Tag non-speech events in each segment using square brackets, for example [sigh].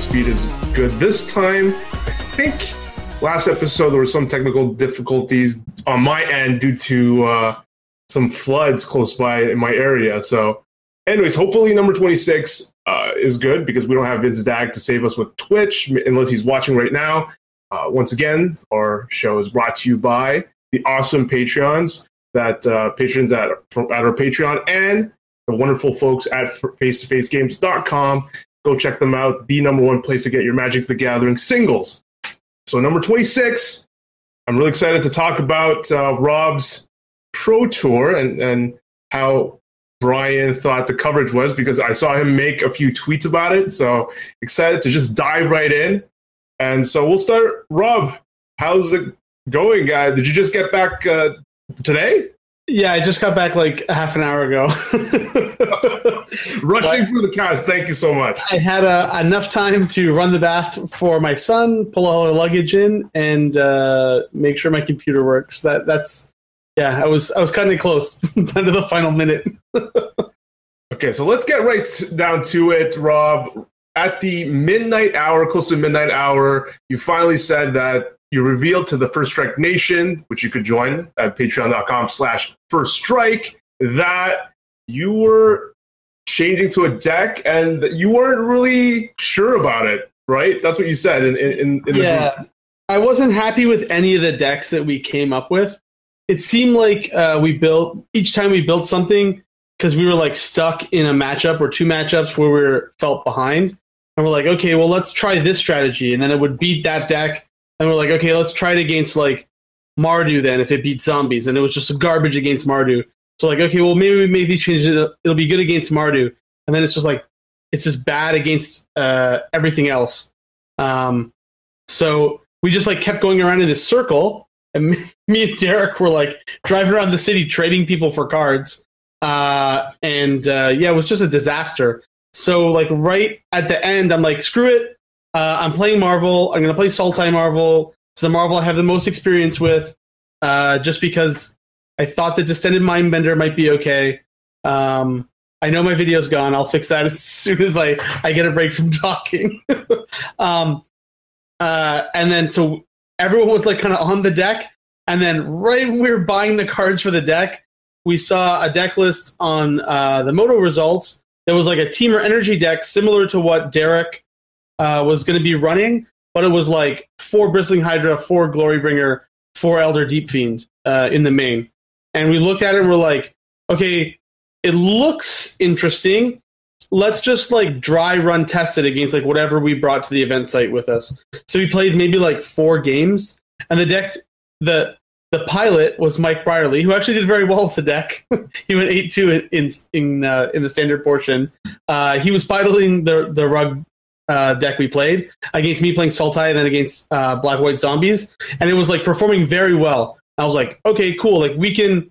speed is good this time. I think last episode there were some technical difficulties on my end due to uh, some floods close by in my area. So, anyways, hopefully, number 26 uh, is good because we don't have Vince Dag to save us with Twitch unless he's watching right now. Uh, once again, our show is brought to you by the awesome Patreons that uh, patrons at, at our Patreon and the wonderful folks at face2facegames.com. Go check them out. The number one place to get your Magic the Gathering singles. So, number 26, I'm really excited to talk about uh, Rob's Pro Tour and, and how Brian thought the coverage was because I saw him make a few tweets about it. So, excited to just dive right in. And so, we'll start. Rob, how's it going? Uh, did you just get back uh, today? Yeah, I just got back like half an hour ago. [laughs] [laughs] Rushing through the cars. Thank you so much. I had uh, enough time to run the bath for my son, pull all the luggage in, and uh, make sure my computer works. That that's yeah. I was I was cutting it close [laughs] down to the final minute. [laughs] okay, so let's get right down to it, Rob. At the midnight hour, close to midnight hour, you finally said that you revealed to the First Strike Nation, which you could join at patreon.com slash first strike, that you were changing to a deck and you weren't really sure about it, right? That's what you said in, in, in yeah. I wasn't happy with any of the decks that we came up with. It seemed like uh, we built each time we built something because we were like stuck in a matchup or two matchups where we were felt behind. And we're like, okay, well, let's try this strategy. And then it would beat that deck and we're like, okay, let's try it against like Mardu then if it beats zombies, and it was just garbage against Mardu. So like, okay, well maybe we make these changes. It'll, it'll be good against Mardu, and then it's just like it's just bad against uh, everything else. Um, so we just like kept going around in this circle, and [laughs] me and Derek were like driving around the city trading people for cards. Uh, and uh, yeah, it was just a disaster. So like right at the end, I'm like, screw it. Uh, I'm playing Marvel. I'm to play Sultai Marvel. It's the Marvel I have the most experience with, uh, just because I thought the Distended Mindbender might be okay. Um, I know my video's gone. I'll fix that [laughs] as soon as I, I get a break from [laughs] talking. [laughs] um, uh, and then so everyone was like kind of on the deck. And then right when we were buying the cards for the deck, we saw a deck list on uh, the Moto results that was like a Temur Energy deck similar to what Derek uh, was going to be running, but it was like four Bristling Hydra, four Glorybringer, four Elder Deep Fiend uh, in the main. And we looked at it and we're like, okay, it looks interesting. Let's just like dry run test it against like whatever we brought to the event site with us. So we played maybe like four games, and the deck, the the pilot was Mike Brierly, who actually did very well with the deck. [laughs] he went eight two in in uh, in the standard portion. Uh, he was piloting the the rug uh, deck we played against me playing Sultai and then against uh, Black White Zombies, and it was like performing very well. I was like, okay, cool. Like we can.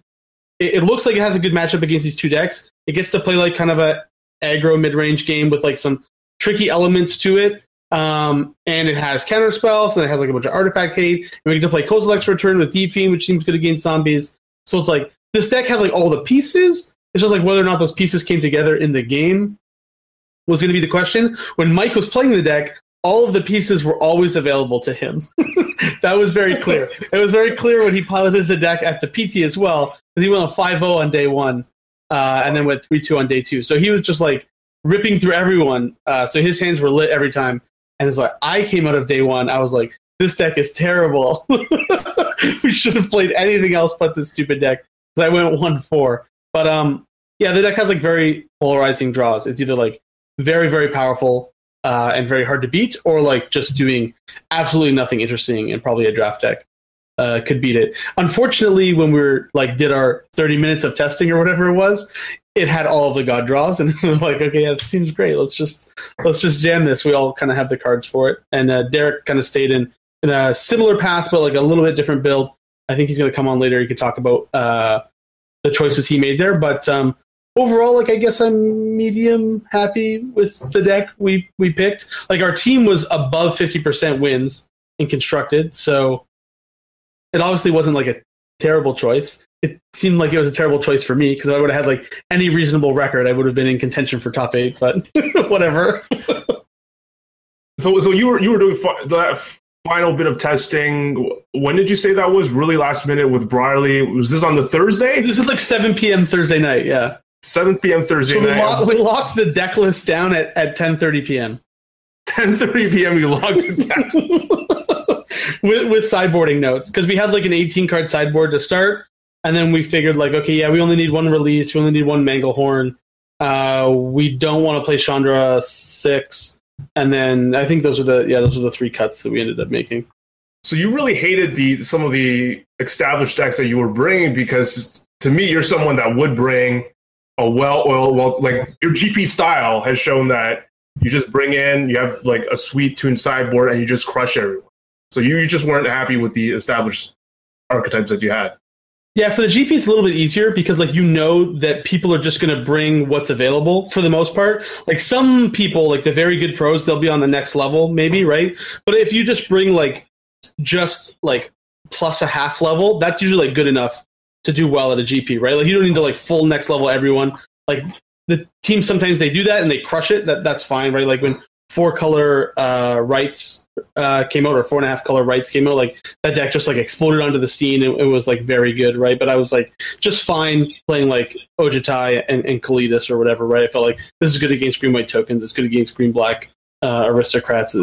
It, it, looks like it has a good matchup against these two decks. It gets to play like kind of a aggro mid range game with like some tricky elements to it. Um, and it has counter spells, and it has like a bunch of artifact hate. And we get to play Kozilek's Return with Deep Fiend, which seems good against zombies. So it's like this deck had like all the pieces. It's just like whether or not those pieces came together in the game was going to be the question. When Mike was playing the deck, all of the pieces were always available to him. [laughs] that was very clear. it was very clear when he piloted the deck at the PT as well, because he went on 5 0 on day one, uh, and then went 3 2 on day two. So he was just like ripping through everyone. Uh, so his hands were lit every time. And it's like, I came out of day one, I was like, this deck is terrible. [laughs] we should have played anything else but this stupid deck. Because I went 1 4. But um, yeah, the deck has like very polarizing draws. It's either like very very powerful uh, and very hard to beat, or like just doing absolutely nothing interesting and probably a draft deck uh, could beat it. Unfortunately, when we were like did our thirty minutes of testing or whatever it was, it had all of the god draws, and [laughs] we like, okay, that seems great. Let's just let's just jam this. We all kind of have the cards for it, and uh, Derek kind of stayed in in a similar path, but like a little bit different build. I think he's going to come on later. He could talk about uh, the choices he made there, but um, overall, like I guess I'm medium happy with the deck we we picked. Like our team was above fifty percent wins in constructed, so it obviously wasn't like a terrible choice. it seemed like it was a terrible choice for me because I would have had like any reasonable record, I would have been in contention for top eight. But [laughs] whatever. [laughs] so, so you were you were doing fi- that final bit of testing. When did you say that was? Really last minute with Briley. Was this on the Thursday? This is like 7 p.m. Thursday night. Yeah. 7 p.m. Thursday So we, night. we locked the deck list down at, at 10:30 p.m. 10:30 p.m. we logged it down. [laughs] with with sideboarding notes because we had like an 18 card sideboard to start, and then we figured like, okay, yeah, we only need one release, we only need one Manglehorn. Uh, we don't want to play Chandra six, and then I think those are the yeah those are the three cuts that we ended up making. So you really hated the some of the established decks that you were bringing because to me you're someone that would bring a well-oiled, well like your GP style has shown that you just bring in, you have like a sweet tuned sideboard, and you just crush everyone. So you, you just weren't happy with the established archetypes that you had. Yeah, for the GP, it's a little bit easier because like you know that people are just going to bring what's available for the most part. Like some people, like the very good pros, they'll be on the next level, maybe right. But if you just bring like just like plus a half level, that's usually like good enough to do well at a GP, right? Like you don't need to like full next level everyone. Like the teams sometimes they do that and they crush it. That that's fine, right? Like when four color uh, rites uh, came out or four and a half color rites came out, like that deck just like exploded onto the scene. It, it was like very good, right? But I was like just fine playing like Ojutai and, and or whatever, right? I felt like this is good against green white tokens. It's good against green black uh, aristocrats.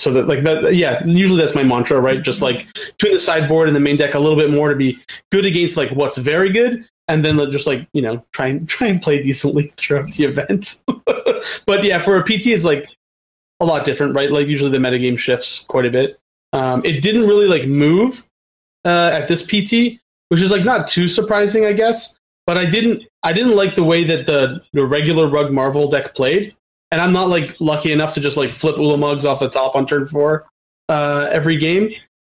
So that like that, yeah. Usually that's my mantra, right? Just like tune the sideboard and the main deck a little bit more to be good against like what's very good, and then just like you know try and [laughs] try and play decently throughout the event. [laughs] but yeah, for a PT, it's like a lot different, right? Like usually the metagame shifts quite a bit. Um, it didn't really like move uh, at this PT, which is like not too surprising, I guess. But I didn't I didn't like the way that the the regular Rug Marvel deck played, and I'm not like lucky enough to just like flip Ulamogs off the top on turn four uh, every game.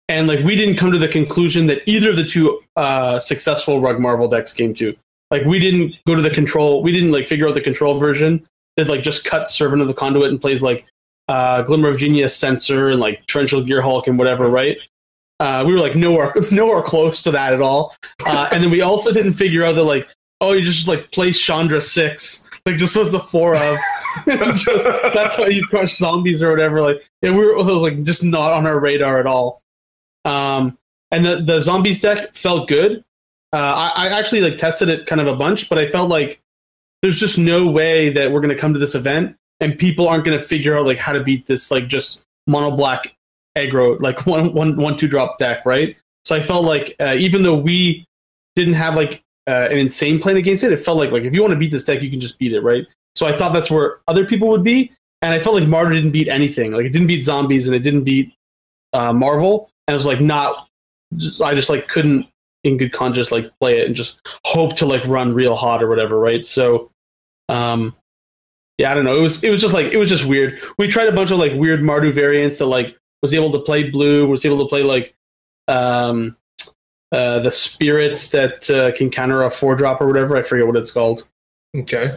And like we didn't come to the conclusion that either of the two uh, successful Rug Marvel decks came to. Like we didn't go to the control. We didn't like figure out the control version that like just cuts Servant of the Conduit and plays like uh, Glimmer of Genius, Censor and like Torrential Gearhulk and whatever, right? Uh, we were like nowhere [laughs] nowhere close to that at all. Uh, and then we also didn't figure out that like oh you just like play Chandra six like just was the four of. [laughs] Just- that's how you crush zombies or whatever. Like yeah, we were it was like just not on our radar at all. Um, and the the zombies deck felt good. Uh, I, I actually like tested it kind of a bunch, but I felt like there's just no way that we're going to come to this event and people aren't going to figure out like how to beat this like just mono black aggro like [laughs] one one one two drop deck, right? So I felt like uh, even though we didn't have like uh, an insane plan against it, it felt like like if you want to beat this deck, you can just beat it, right? So I thought that's where other people would be, and I felt like Mardu didn't beat anything. Like it didn't beat zombies and it didn't beat uh, Marvel, and it was like not. Just, I just like couldn't in good conscience like play it and just hope to like run real hot or whatever, right? So, um, yeah, I don't know. It was it was just like it was just weird. We tried a bunch of like weird Mardu variants that like was able to play blue, was able to play like um uh the spirit that uh, can counter a four drop or whatever. I forget what it's called. Okay.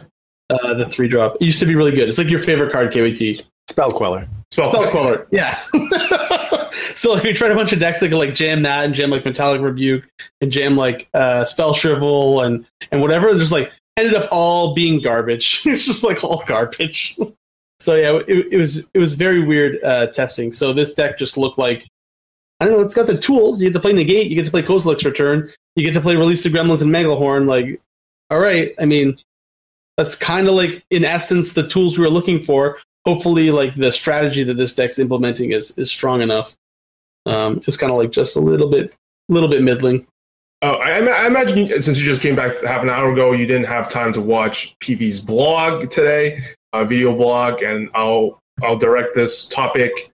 Uh, the three drop. It used to be really good. It's like your favorite card, KWT. Spell Queller. Spell, Spell Queller. Yeah. [laughs] so like we tried a bunch of decks that could like jam that and jam like Metallic Rebuke and jam like uh Spell Shrivel and and whatever. And just like ended up all being garbage. [laughs] it's just like all garbage. [laughs] so yeah, it, it was it was very weird uh testing. So this deck just looked like I don't know, it's got the tools. You get to play Negate, you get to play Kozilek's Return, you get to play Release the Gremlins and Manglehorn. Like, all right, I mean, that's kind of like in essence the tools we were looking for. Hopefully, like the strategy that this deck's implementing is is strong enough. Um, it's kind of like just a little bit, little bit middling. Oh, I, I imagine since you just came back half an hour ago, you didn't have time to watch PV's blog today, uh, video blog, and I'll I'll direct this topic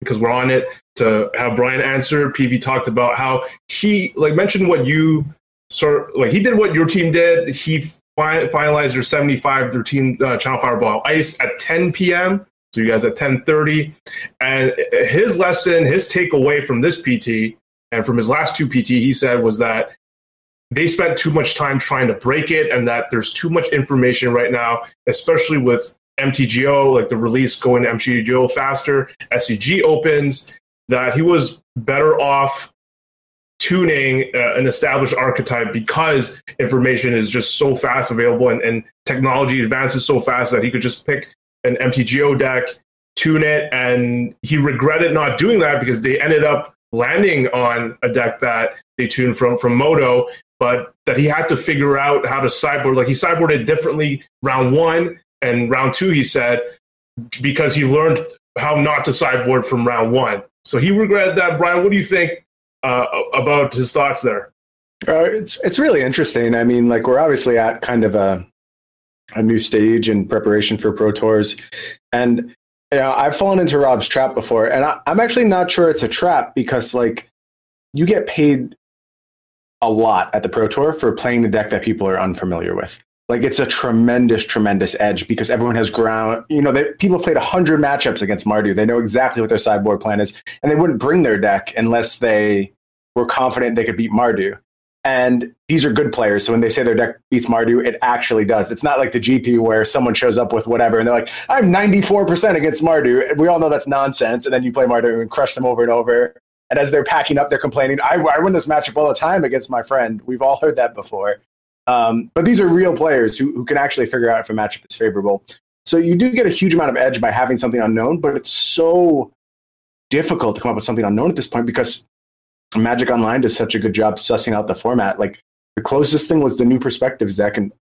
because we're on it to have Brian answer. PV talked about how he like mentioned what you sort like he did what your team did. He fi- finalized their 75 their team uh, Channel Fireball Ice at 10 p.m. So you guys at 10:30, and his lesson, his takeaway from this PT and from his last two PT, he said was that they spent too much time trying to break it, and that there's too much information right now, especially with MTGO, like the release going to MTGO faster, SCG opens, that he was better off tuning uh, an established archetype because information is just so fast available and, and technology advances so fast that he could just pick an MTGO deck, tune it, and he regretted not doing that because they ended up landing on a deck that they tuned from from Moto, but that he had to figure out how to sideboard. Like he sideboarded differently round one and round two. He said because he learned how not to sideboard from round one. So he regretted that. Brian, what do you think uh, about his thoughts there? Uh, it's it's really interesting. I mean, like we're obviously at kind of a a new stage in preparation for pro tours, and you know, I've fallen into Rob's trap before, and I, I'm actually not sure it's a trap because like you get paid a lot at the pro tour for playing the deck that people are unfamiliar with. Like it's a tremendous, tremendous edge because everyone has ground. You know, they, people have played hundred matchups against Mardu. They know exactly what their sideboard plan is, and they wouldn't bring their deck unless they were confident they could beat Mardu. And these are good players. So when they say their deck beats Mardu, it actually does. It's not like the GP where someone shows up with whatever and they're like, I'm 94% against Mardu. We all know that's nonsense. And then you play Mardu and crush them over and over. And as they're packing up, they're complaining, I, I win this matchup all the time against my friend. We've all heard that before. Um, but these are real players who, who can actually figure out if a matchup is favorable. So you do get a huge amount of edge by having something unknown, but it's so difficult to come up with something unknown at this point because Magic Online does such a good job sussing out the format. Like the closest thing was the new perspectives deck, and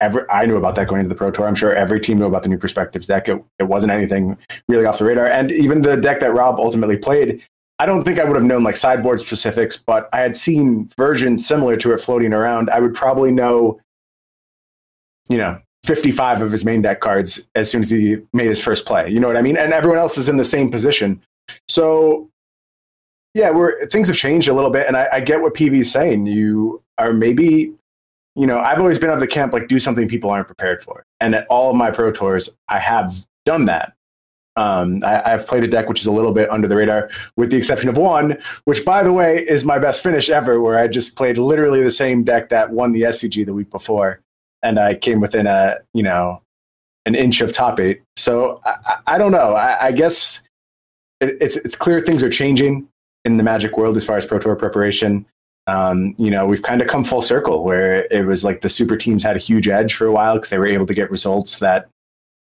every, I knew about that going into the Pro Tour. I'm sure every team knew about the new perspectives deck. It, it wasn't anything really off the radar. And even the deck that Rob ultimately played, I don't think I would have known like sideboard specifics, but I had seen versions similar to it floating around. I would probably know, you know, 55 of his main deck cards as soon as he made his first play. You know what I mean? And everyone else is in the same position. So yeah, we're things have changed a little bit, and I, I get what PV is saying. You are maybe, you know, I've always been of the camp like do something people aren't prepared for, and at all of my pro tours, I have done that. Um, I, have played a deck which is a little bit under the radar, with the exception of one, which, by the way, is my best finish ever, where I just played literally the same deck that won the SCG the week before, and I came within a, you know, an inch of top eight. So I, I don't know. I, I guess it's it's clear things are changing in the Magic world as far as Pro Tour preparation. Um, you know, we've kind of come full circle where it was like the super teams had a huge edge for a while because they were able to get results that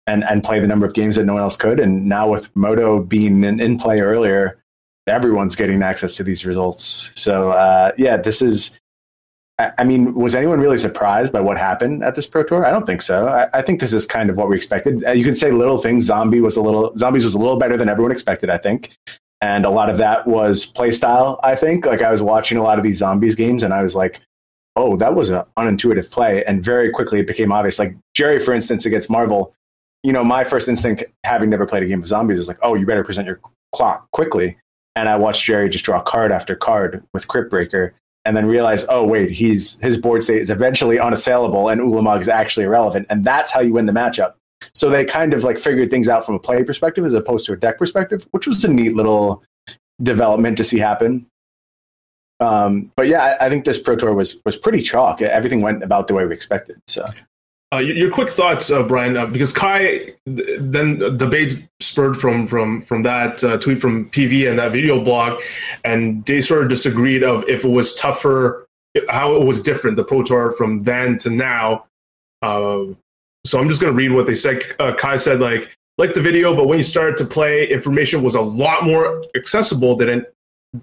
and and play the number of games that no one else could. And now with Moto being in, in play earlier, everyone's getting access to these results. So uh, yeah, this is. I mean, was anyone really surprised by what happened at this Pro Tour? I don't think so. I, I think this is kind of what we expected. Uh, you can say little things. Zombie was a little. Zombies was a little better than everyone expected. I think and a lot of that was playstyle. I think like I was watching a lot of these zombies games, and I was like, "Oh, that was an unintuitive play." And very quickly, it became obvious. Like Jerry, for instance, against Marvel, you know, my first instinct, having never played a game of zombies, is like, "Oh, you better present your clock quickly." And I watched Jerry just draw card after card with Cryptbreaker, and then realize, oh wait, he's his board state is eventually unassailable, and Ulamog is actually irrelevant, and that's how you win the matchup. So they kind of like figured things out from a play perspective as opposed to a deck perspective, which was a neat little development to see happen. Um, but yeah, I, I, think this Pro Tour was was pretty chalk. Everything went about the way we expected. So. Uh, your quick thoughts, uh, Brian, uh, because Kai then debate spurred from from from that uh, tweet from PV and that video blog, and they sort of disagreed of if it was tougher, how it was different the Pro Tour from then to now. Uh, so I'm just going to read what they said. Uh, Kai said, like, like the video, but when you started to play, information was a lot more accessible than it,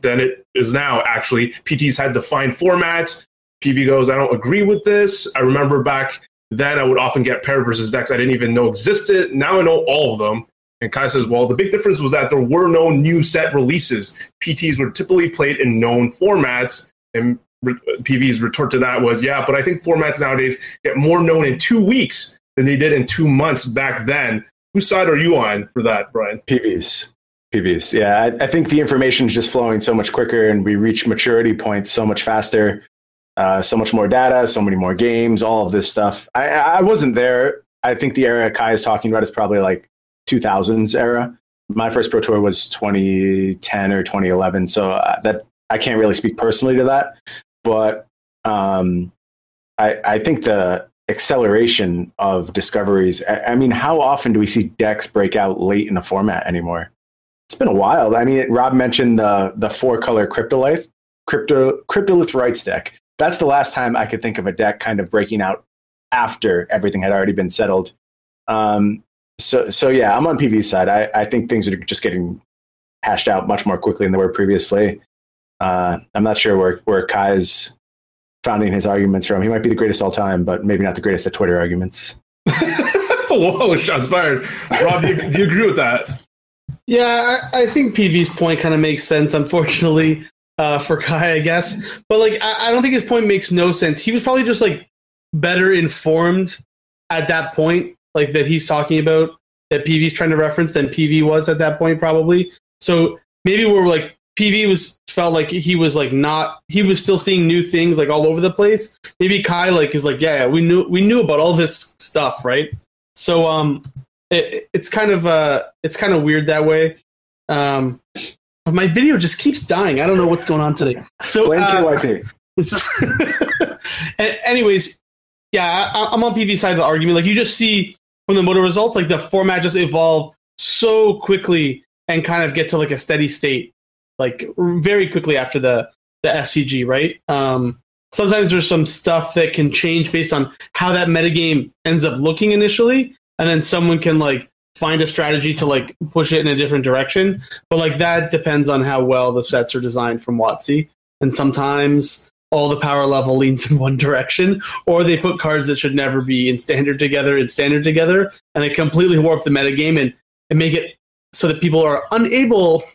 than it is now. Actually, PTs had defined formats. PV goes, I don't agree with this. I remember back then I would often get pair versus decks I didn't even know existed. Now I know all of them. And Kai says, well, the big difference was that there were no new set releases. PTs were typically played in known formats. And PV's retort to that was, yeah, but I think formats nowadays get more known in two weeks than they did in two months back then. Whose side are you on for that, Brian? PVs. PVs. Yeah, I, I think the information is just flowing so much quicker and we reach maturity points so much faster. Uh, so much more data, so many more games, all of this stuff. I, I wasn't there. I think the era Kai is talking about is probably like 2000s era. My first Pro Tour was 2010 or 2011, so uh, that I can't really speak personally to that. But um, I, I think the acceleration of discoveries. I, mean, how often do we see decks break out late in a format anymore? It's been a while. I mean, Rob mentioned the the four color Cryptolith. crypto cryptolith rites deck. That's the last time I could think of a deck kind of breaking out after everything had already been settled. Um, so so yeah, I'm on PV's side. I, I think things are just getting hashed out much more quickly than they were previously. Uh, I'm not sure where where Kai's founding his arguments from. He might be the greatest all time, but maybe not the greatest at Twitter arguments. [laughs] Whoa, shots fired. Rob, do you, do you agree with that? Yeah, I, I think PV's point kind of makes sense, unfortunately, uh, for [laughs] Kai, I guess. But like, I, I don't think his point makes no sense. He was probably just like better informed at that point, like that he's talking about that PV's trying to reference than PV was at that point, probably. So maybe we're like PV was felt like he was like not he was still seeing new things like all over the place. Maybe Kai like is like yeah we knew we knew about all this stuff right. So um it, it's kind of uh it's kind of weird that way. Um, my video just keeps dying. I don't know what's going on today. So Blame uh, KYP. it's just [laughs] anyways yeah I, i'm on pv side of the argument like you just see from the motor results like the format just evolve so quickly and kind of get to like a steady state like r- very quickly after the the scg right um sometimes there's some stuff that can change based on how that metagame ends up looking initially and then someone can like find a strategy to like push it in a different direction but like that depends on how well the sets are designed from WotC and sometimes all the power level [laughs] leans in one direction, or they put cards that should never be in standard together in standard together, and they completely warp the metagame and, and make it so that people are unable [laughs]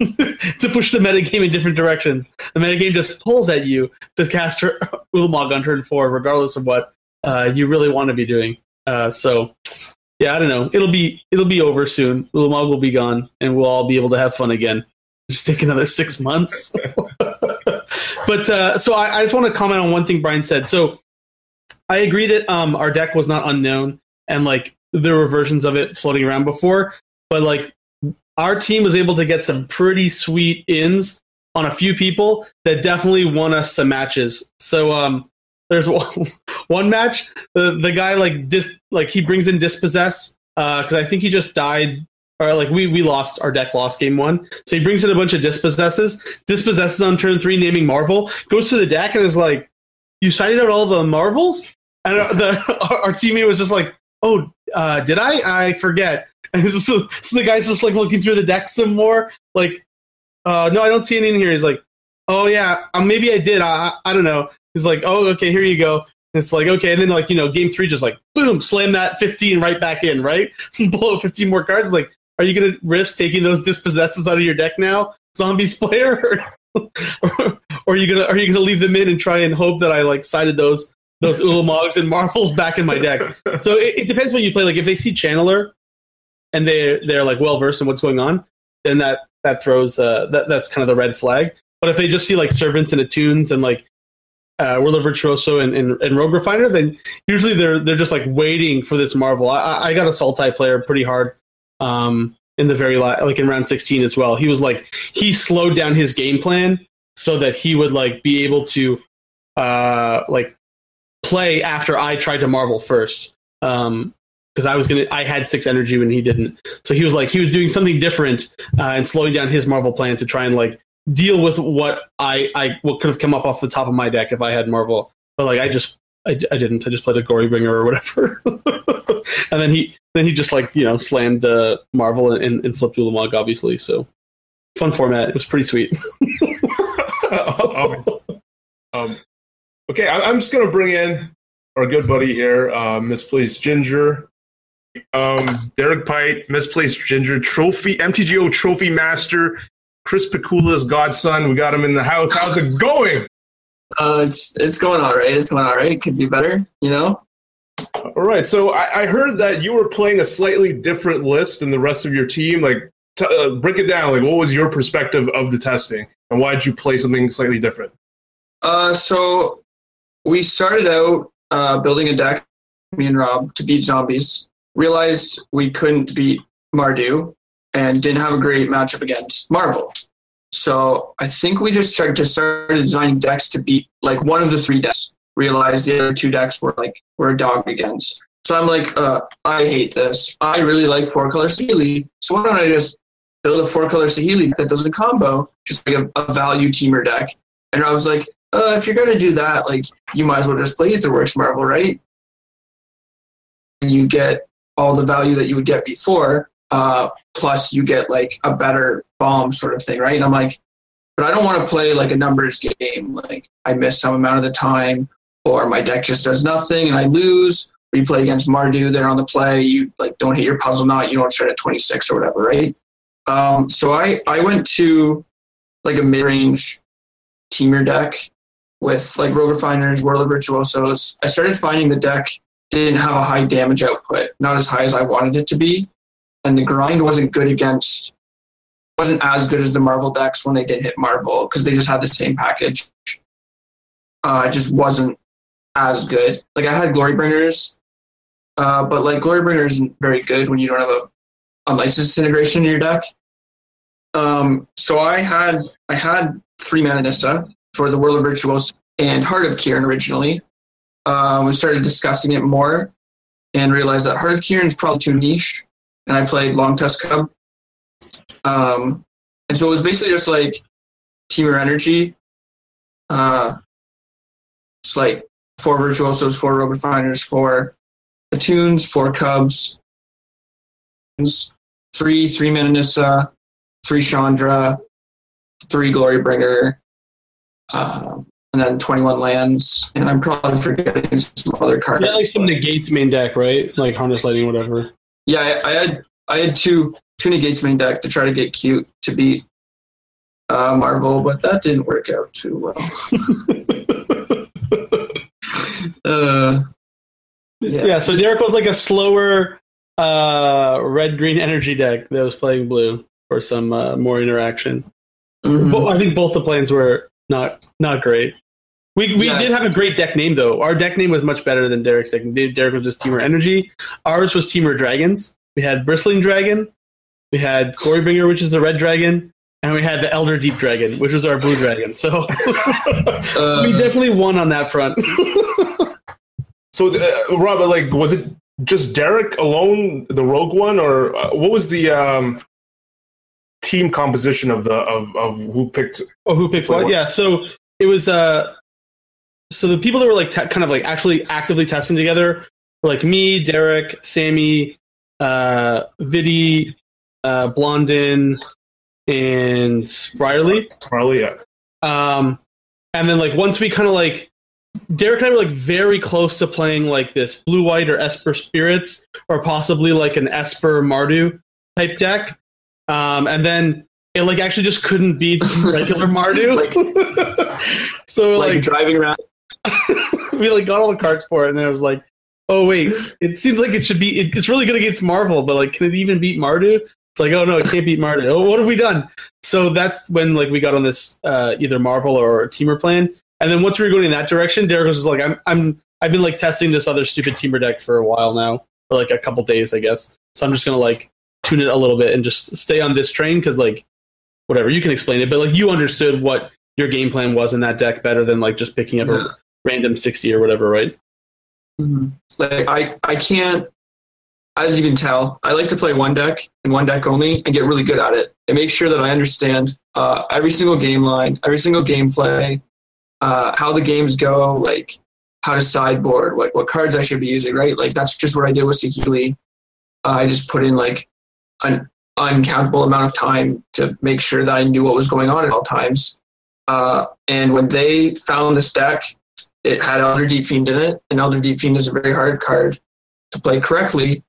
to push the metagame in different directions. The metagame just pulls at you to cast Ulamog [laughs] on turn four, regardless of what uh, you really want to be doing. Uh, so, yeah, I don't know. It'll be it'll be over soon. Ulamog will be gone, and we'll all be able to have fun again. Just take another six months. [laughs] but uh, so I, I just want to comment on one thing Brian said. So I agree that um, our deck was not unknown, and like there were versions of it floating around before, but like our team was able to get some pretty sweet ins on a few people that definitely won us some matches. So um, there's [laughs] one, one match the the guy like dis like he brings in dispossess because I think he just died or like we we lost our deck lost game one. So he brings in a bunch of dispossesses, dispossesses on turn three, naming Marvel, goes to the deck and is like, "You cited out all the Marvels," and uh, [laughs] the our, our teammate was just like, "Oh, uh, did I? I forget." [laughs] And so, so the guy's just like looking through the deck some more, like, uh, "No, I don't see any in here." He's like, "Oh yeah, um, maybe I did. I I don't know." He's like, "Oh, okay, here you go." It's like okay, and then like you know, game three just like boom, slam that fifteen right back in, right? [laughs] Blow fifteen more cards. Like, are you going to risk taking those dispossesses out of your deck now, zombies [laughs] player, or, [laughs] or are you gonna are you gonna leave them in and try and hope that I like sided those those Ulamogs and Marvels back in my deck? So it, it depends when you play. Like if they see Channeler and they they're like well versed in what's going on, then that that throws uh, that that's kind of the red flag. But if they just see like servants and attunes and like uh, Whirler Virtuoso and, and, and Rogue Refiner, then usually they're they're just like waiting for this Marvel. I, I got a Sultai player pretty hard um, in the very la- like in round 16 as well. He was like he slowed down his game plan so that he would like be able to uh, like play after I tried to Marvel first. Um, because I was gonna, I had six energy when he didn't. So he was like, he was doing something different uh, and slowing down his Marvel plan to try and like deal with what I, I what could have come up off the top of my deck if I had Marvel. But like, I just, I, I didn't. I just played a Glorybringer or whatever. [laughs] and then he, then he just like you know slammed uh, Marvel and, and flipped Ulamog, obviously. So fun format. It was pretty sweet. [laughs] um, okay, I, I'm just gonna bring in our good buddy here, uh, Misplaced Ginger, um, Derek Pite, Misplaced Ginger, Trophy MTGO Trophy Master, Chris Pikula's godson. We got him in the house. How's it going? Uh, it's it's going all right. It's going all right. It could be better, you know. All right. So I, I heard that you were playing a slightly different list than the rest of your team. Like, t- uh, break it down. Like, what was your perspective of the testing, and why did you play something slightly different? Uh, so we started out uh, building a deck, me and Rob, to beat zombies. Realized we couldn't beat Mardu, and didn't have a great matchup against Marvel. So I think we just started just started designing decks to beat like one of the three decks. Realized the other two decks were like were a dog against. So I'm like, uh, I hate this. I really like four color Saheeli. So why don't I just build a four color Saheeli that does a combo, just like a, a value Temur deck, And I was like, uh, if you're gonna do that, like you might as well just play Aetherworks Marvel, right? And you get all the value that you would get before, uh, plus you get like a better bomb sort of thing, right? And I'm like, but I don't want to play like a numbers game. Like I miss some amount of the time, or my deck just does nothing and I lose. Or you play against Mardu, they're on the play. You like don't hit your puzzle knot. You don't start at 26 or whatever, right? Um, so I I went to like a mid range Temur deck with like Rogue Refiners, Whirler Virtuosos. I started finding the deck didn't have a high damage output, not as high as I wanted it to be, and the grind wasn't good against wasn't as good as the Marvel decks when they did hit Marvel because they just had the same package. Uh, it just wasn't as good. Like I had Glorybringers, uh, but like Glory Glorybringer isn't very good when you don't have a unlicensed disintegration in your deck. Um, so I had I had three mana Nissa for the World of Rituals and Heart of Kiran originally. Uh, we started discussing it more and realized that Heart of Kiran is probably too niche. And I played Longtusk Cub. Um, and so it was basically just like Temur Energy. Uh, it's like four Virtuosos, four Rogue Refiners, four Attunes, four Cubs, three three mana Nissa, three Chandra, three Glorybringer, um, and then 21 lands. And I'm probably forgetting some other cards. Yeah, like some negates main deck, right? Like harness lightning, whatever. Yeah, I, I had I had two two negates main deck to try to get cute to beat uh, Marvel, but that didn't work out too well. [laughs] uh, yeah. yeah, so Derek was like a slower uh, red green energy deck that was playing blue for some uh, more interaction. mhm. But I think both the plans were not not great. We we Yeah. did have a great deck name though. Our deck name was much better than Derek's deck. Derek was just Temur Energy. Ours was Temur Dragons. We had Bristling Dragon. We had Glorybringer, which is the red dragon, and we had the Elder Deep Dragon, which was our blue dragon. So [laughs] Uh, we definitely won on that front. [laughs] So, uh, Rob, like, was it just Derek alone, the rogue one, or uh, what was the um, team composition of the of, of who picked? Oh, who picked what? what? Yeah, so it was uh so the people that were like te- kind of like actually actively testing together were like me, Derek, Sammy, uh Vidi, uh Blondin, and Riley. Probably, yeah. Um and then like once we kind of like Derek and I were like very close to playing like this blue white or Esper Spirits or possibly like an Esper Mardu type deck. Um, and then it like actually just couldn't beat regular [laughs] Mardu. like, [laughs] so like, like, driving around. [laughs] we like got all the cards for it, and it was like, oh wait, it seems like it should be. It, it's really good against Marvel, but like, can it even beat Mardu? It's like, oh no, it can't beat Mardu. Oh, what have we done? So that's when like we got on this uh, either Marvel or Temur plan, and then once we were going in that direction, Derek was just like, I'm, I'm, I've been like testing this other stupid Temur deck for a while now, for like a couple days, I guess. So I'm just gonna like tune it a little bit and just stay on this train because like, whatever you can explain it, but like you understood what your game plan was in that deck better than like just picking up a Yeah. Random 60 or whatever, right? Mhm. Like I, I can't. As you can tell, I like to play one deck and one deck only, and get really good at it, and make sure that I understand uh, every single game line, every single gameplay, uh, how the games go, like how to sideboard, what what cards I should be using, right? Like that's just what I did with Saheeli. Uh, I just put in like an uncountable amount of time to make sure that I knew what was going on at all times. Uh, and when they found this deck, it had Elder Deep Fiend in it, and Elder Deep Fiend is a very hard card to play correctly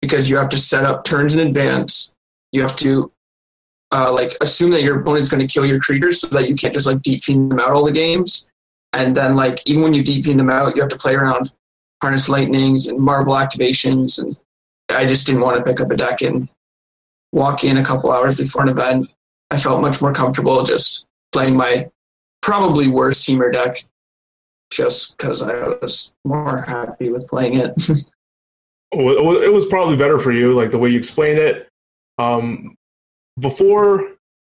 because you have to set up turns in advance. You have to uh, like assume that your opponent's going to kill your creatures so that you can't just like deep fiend them out all the games. And then like even when you deep fiend them out, you have to play around harness lightnings and marvel activations. And I just didn't want to pick up a deck and walk in a couple hours before an event. I felt much more comfortable just playing my probably worst Temur deck just because I was more happy with playing it. [laughs] It was probably better for you, like the way you explained it. Um, before,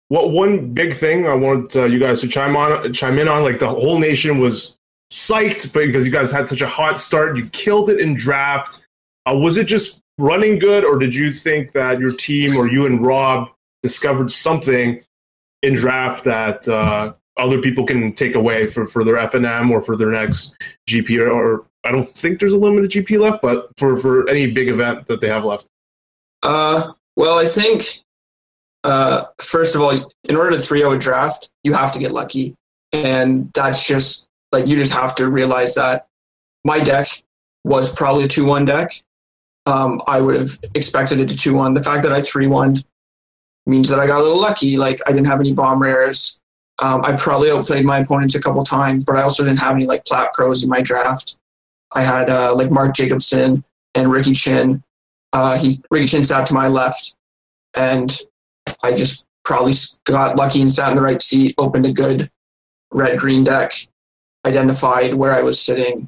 what one big thing I wanted uh, you guys to chime on, chime in on, like the whole nation was psyched but because you guys had such a hot start. You killed it in draft. Uh, was it just running good, or did you think that your team or you and Rob discovered something in draft that uh, other people can take away for, for their FNM or for their next GP or, or I don't think there's a limited GP left, but for, for any big event that they have left. Uh, well, I think uh, first of all, in order to 3 0 a draft, you have to get lucky. And that's just like you just have to realize that my deck was probably a 2 1 deck. Um, I would have expected it to 2 1. The fact that I 3 1 means that I got a little lucky. Like I didn't have any bomb rares. Um, I probably outplayed my opponents a couple times, but I also didn't have any like plat pros in my draft. I had uh, like Mark Jacobson and Ricky Chin. Uh, he Ricky Chin sat to my left, and I just probably got lucky and sat in the right seat, opened a good red green deck, identified where I was sitting,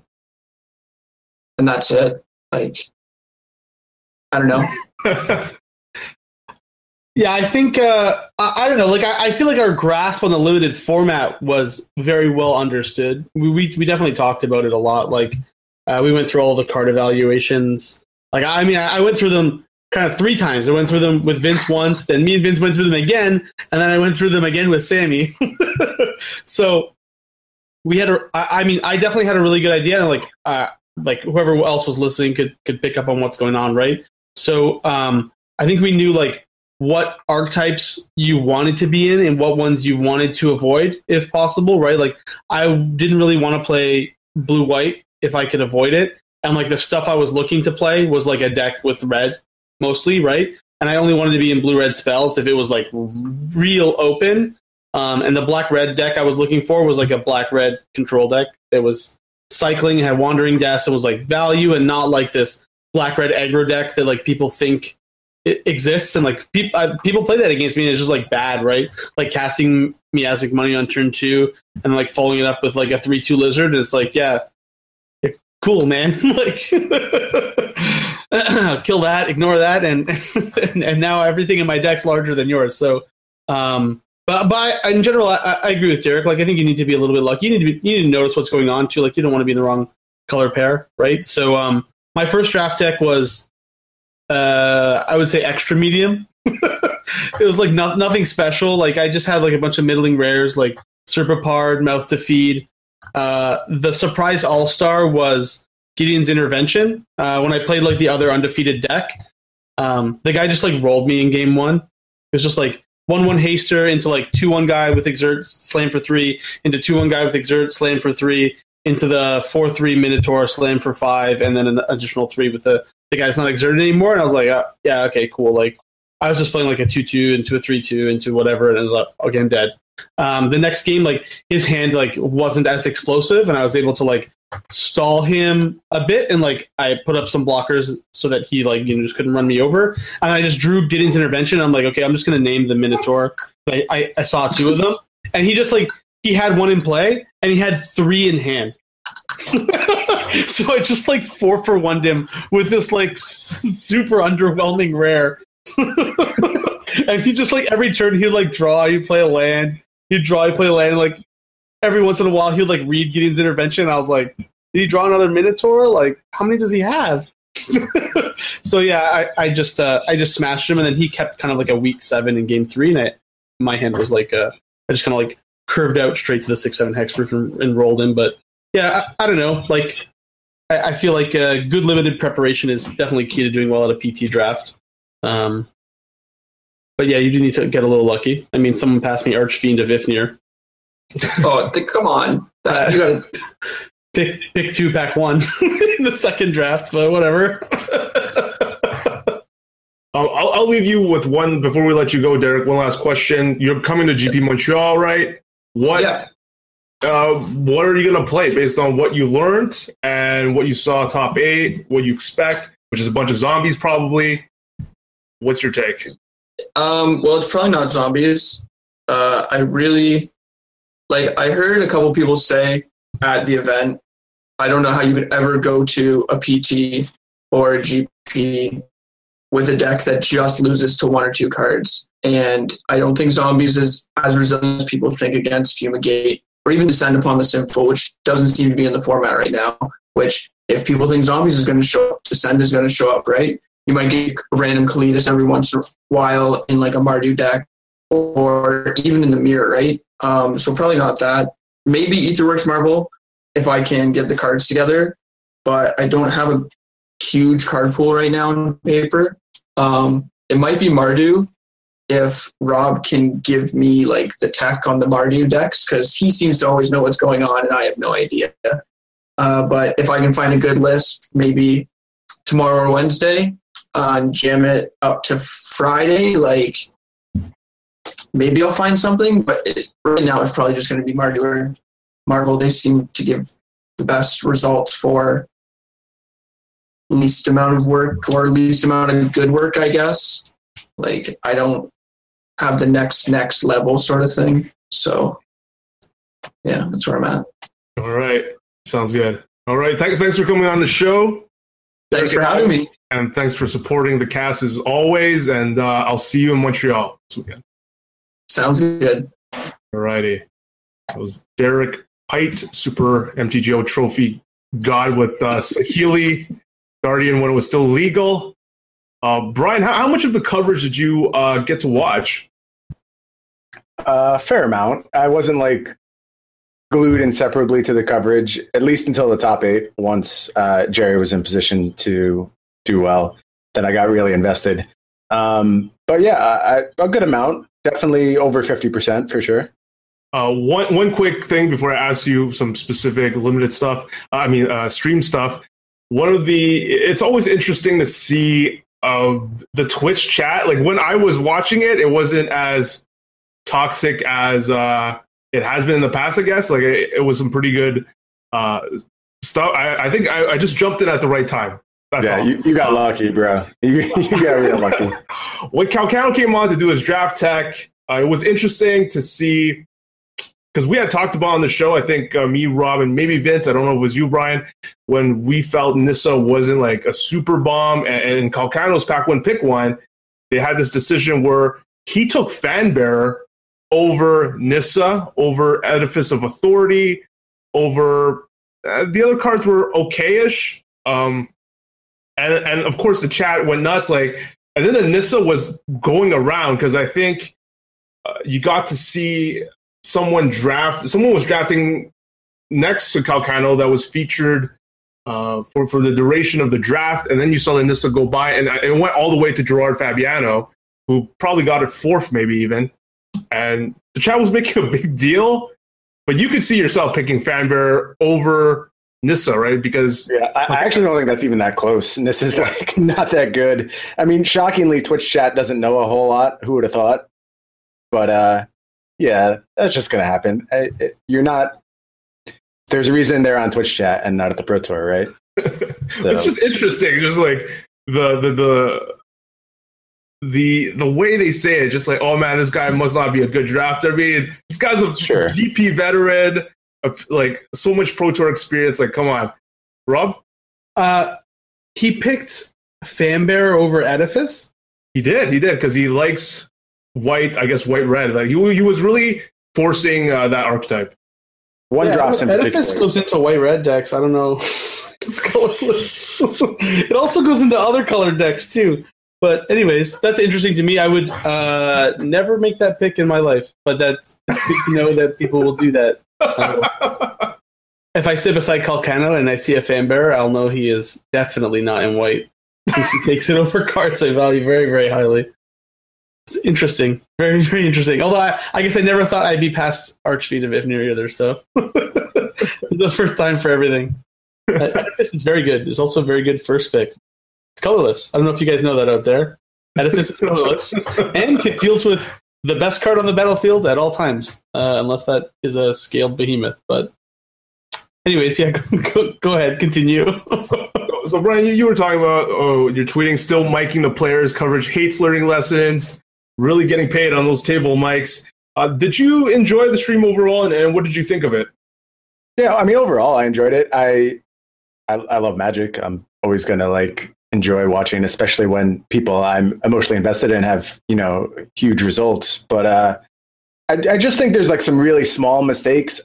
and that's it. Like, I don't know. [laughs] yeah, I think uh, I, I, don't know. Like, I, I, feel like our grasp on the limited format was very well understood. We we, we definitely talked about it a lot. Like, uh, we went through all the card evaluations. Like, I mean, I, I went through them kind of three times. I went through them with Vince once, then me and Vince went through them again, and then I went through them again with Sammy. [laughs] so we had a. I mean, I definitely had a really good idea, and like, uh, like whoever else was listening could could pick up on what's going on, right? So um, I think we knew like what archetypes you wanted to be in and what ones you wanted to avoid if possible, right? Like I didn't really want to play blue white if I could avoid it. And like the stuff I was looking to play was like a deck with red mostly, right? And I only wanted to be in blue red spells if it was like real open. Um, and the black red deck I was looking for was like a black red control deck. that was cycling, had wandering deaths. It was like value and not like this black red aggro deck that like people think it exists and like people uh, people play that against me and it's just like bad, right? Like casting miasmic mummy on turn two and like following it up with like a three two lizard. And it's like yeah, cool man, [laughs] like [laughs] kill that, ignore that, and [laughs] and now everything in my deck's larger than yours. So, um, but but in general, I, I, agree with Derek. Like I think you need to be a little bit lucky. You need to be, you need to notice what's going on too. Like you don't want to be in the wrong color pair, right? So um, my first draft deck was uh, I would say extra medium. [laughs] it was like no, nothing special. Like I just had like a bunch of middling rares like Serpapard, Mouth to Feed. Uh, the surprise All Star was Gideon's intervention. Uh, when I played like the other undefeated deck, um, the guy just like rolled me in game one. It was just like one one haster into like two one guy with exert slam for three into two one guy with exert slam for three into the four three minotaur slam for five and then an additional three with the the guy's not exerted anymore. And I was like, uh, yeah, okay, cool. Like I was just playing like a two two into a three two into whatever, and I was like, okay, I'm dead. Um, the next game, like his hand like wasn't as explosive, and I was able to like stall him a bit, and like I put up some blockers so that he like you know just couldn't run me over, and I just drew Gideon's intervention. I'm like, okay, I'm just gonna name the Minotaur. I, I, I saw two of them, and he just like he had one in play, and he had three in hand. [laughs] so I just like four for one him with this like super underwhelming rare. [laughs] and he just like every turn he'd like draw, he'd play a land, he'd draw, he'd play a land, and, like every once in a while he would like read Gideon's intervention. I was like, did he draw another Minotaur? Like, how many does he have? [laughs] so yeah, I, I just uh, I just smashed him, and then he kept kind of like a weak seven in game three, and I, my hand was like uh, I just kind of like curved out straight to the six seven hexproof and, and rolled him. But yeah, I, I don't know. Like I, I feel like uh, good limited preparation is definitely key to doing well at a PT draft. Um, but yeah, you do need to get a little lucky. I mean, someone passed me Archfiend of Ifnir. [laughs] oh, th- come on! That, you gotta [laughs] pick pick two, pack one [laughs] in the second draft, but whatever. I'll, I'll leave you with one before we let you go, Derek. One last question. You're coming to GP Montreal, right? What yeah. uh, what are you going to play based on what you learned and what you saw top eight, what you expect, which is a bunch of zombies probably? What's your take? Um, well, it's probably not zombies. Uh, I really like. I heard a couple people say at the event, I don't know how you would ever go to a PT or a GP with a deck that just loses to one or two cards. And I don't think zombies is as resilient as people think against Fumigate or even Descend upon the Sinful, which doesn't seem to be in the format right now. Which, if people think zombies is going to show up, Descend is going to show up, right? you might get a random Kalitas every once in a while in like a Mardu deck or even in the mirror, right? Um, so probably not that. Maybe Aetherworks Marvel if I can get the cards together, but I don't have a huge card pool right now on paper. Um, it might be Mardu if Rob can give me like the tech on the Mardu decks because he seems to always know what's going on and I have no idea. Uh, but if I can find a good list, maybe tomorrow or Wednesday, uh, jam it up to Friday, like maybe I'll find something. But it, right now, it's probably just going to be Mardu or Marvel. They seem to give the best results for least amount of work or least amount of good work, I guess. Like I don't have the next next level sort of thing. So yeah, that's where I'm at. All right. Sounds good. All right. Thanks, thanks for coming on the show. Thanks for having me. And thanks for supporting the cast as always. And uh, I'll see you in Montreal this weekend. Sounds good. All righty. That was Derek Pite, Super MTGO Trophy God with uh, Saheeli Guardian when it was still legal. Uh, Brian, how, how much of the coverage did you uh, get to watch? A uh, fair amount. I wasn't like glued inseparably to the coverage, at least until the top eight. Once uh, Gerry was in position to do well, then I got really invested. Um, but yeah, I, a good amount, definitely over fifty percent for sure. Uh, one one quick thing before I ask you some specific limited stuff. I mean, uh, stream stuff. One of the it's always interesting to see of the Twitch chat. Like when I was watching it, it wasn't as toxic as uh, it has been in the past. I guess like it, it was some pretty good uh, stuff. I, I think I, I, just jumped in at the right time. That's yeah, all. You, you got lucky, bro. [laughs] You, you got real lucky. [laughs] when Calcano came on to do his draft tech, uh, it was interesting to see because we had talked about on the show. I think uh, me, Rob, and maybe Vince. I don't know if it was you, Brian, when we felt Nissa wasn't like a super bomb, and, and Calcano's pack one pick one. They had this decision where he took Fanbearer over Nissa, over Edifice of Authority, over uh, the other cards were okayish. Um, and and of course the chat went nuts. Like, and then the Nissa was going around because I think uh, you got to see someone draft. Someone was drafting next to Calcano that was featured uh, for for the duration of the draft, and then you saw the Nissa go by, and it went all the way to Gerard Fabiano, who probably got it fourth, maybe even and the chat was [laughs] making a big deal. But you could see yourself picking Fanbearer over Nissa, right? Because yeah, I, I, actually don't think that's even that close. Nissa's yeah. like [laughs] not that good. I mean, shockingly, Twitch chat doesn't know a whole lot. Who would have thought? But uh, yeah, that's just gonna happen. I, it, you're not. There's a reason they're on Twitch chat and not at the Pro Tour, right? [laughs] So. it's just interesting. Just like the the the the the way they say it, just like, oh man, this guy must not be a good drafter. I mean, this guy's a sure. GP veteran, a, like so much Pro Tour experience. Like, come on, Rob. Uh, he picked Fanbearer over Edifice. He did, he did, because he likes white. I guess white red. Like he he was really forcing uh, that archetype. One yeah, drops in Edifice goes into white red decks. I don't know. [laughs] it's colorless. [laughs] it also goes into other colored decks too. But anyways, that's interesting to me. I would uh, never make that pick in my life, but that's, that's good to know that people will do that. Uh, [laughs] if I sit beside Calcano and I see a Fanbearer, I'll know he is definitely not in white since he takes it over cards I value very, very highly. It's interesting. Very, very interesting. Although I, I guess I never thought I'd be past Archfiend of Ifnir either, so [laughs] the first time for everything. Edifice is very good. It's also a very good first pick. It's colorless. I don't know if you guys know that out there. Edifice is colorless, [laughs] and it deals with the best card on the battlefield at all times, uh, unless that is a scaled behemoth. But, anyways, yeah, [laughs] go, go ahead, continue. so, Brian, you, you were talking about oh, you're tweeting still miking the players, coverage hates learning lessons, really getting paid on those table mics. Uh, did you enjoy the stream overall, and, and what did you think of it? Yeah, I mean, overall, I enjoyed it. I I, I love Magic. I'm always gonna like enjoy watching, especially when people I'm emotionally invested in have, you know, huge results. But uh, I, I just think there's like some really small mistakes.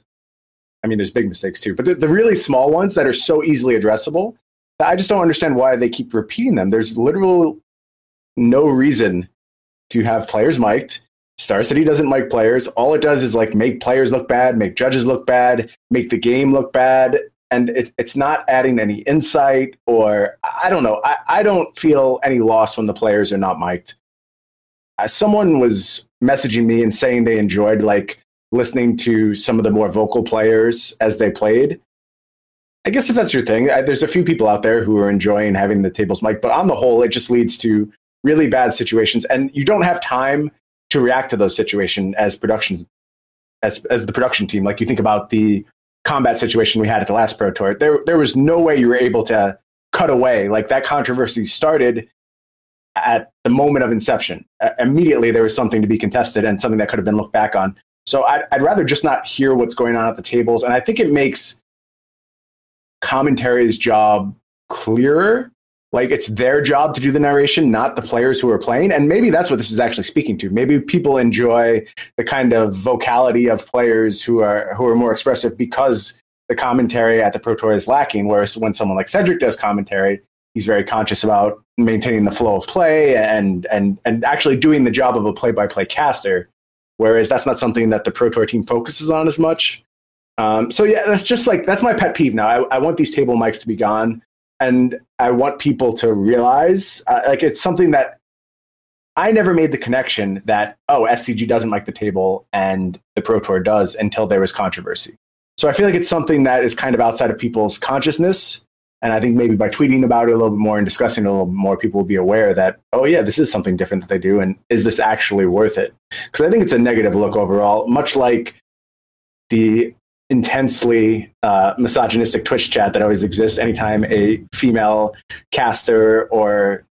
I mean, there's big mistakes too, but the, the really small ones that are so easily addressable I just don't understand why they keep repeating them. There's literal no reason to have players mic'd Star City doesn't like players. All it does is like make players look bad, make judges look bad, make the game look bad, and it, it's not adding any insight or I don't know. I, I don't feel any loss when the players are not mic'd. Uh, someone was messaging me and saying they enjoyed like listening to some of the more vocal players as they played. I guess if that's your thing, I, there's a few people out there who are enjoying having the tables mic, but on the whole, it just leads to really bad situations, and you don't have time to react to those situations as production as as the production team. Like you think about the combat situation we had at the last Pro Tour, there there was no way you were able to cut away. Like that controversy started at the moment of inception. Uh, immediately, there was something to be contested and something that could have been looked back on. So I'd, I'd rather just not hear what's going on at the tables, and I think it makes commentary's job clearer. Like it's their job to do the narration, not the players who are playing. And maybe that's what this is actually speaking to. Maybe people enjoy the kind of vocality of players who are who are more expressive because the commentary at the Pro Tour is lacking. Whereas when someone like Cedric does commentary, he's very conscious about maintaining the flow of play and and and actually doing the job of a play by play caster. Whereas that's not something that the Pro Tour team focuses on as much. Um, so yeah, that's just like that's my pet peeve now. I, I, want these table mics to be gone, and I want people to realize uh, like it's something that I never made the connection that oh SCG doesn't like the table and the Pro Tour does until there was controversy. So I feel like it's something that is kind of outside of people's consciousness. And I think maybe by tweeting about it a little bit more and discussing it a little bit more, people will be aware that, oh, yeah, this is something different that they do. And is this actually worth it? Because I think it's a negative look overall, much like the intensely uh, misogynistic Twitch chat that always exists anytime a female caster or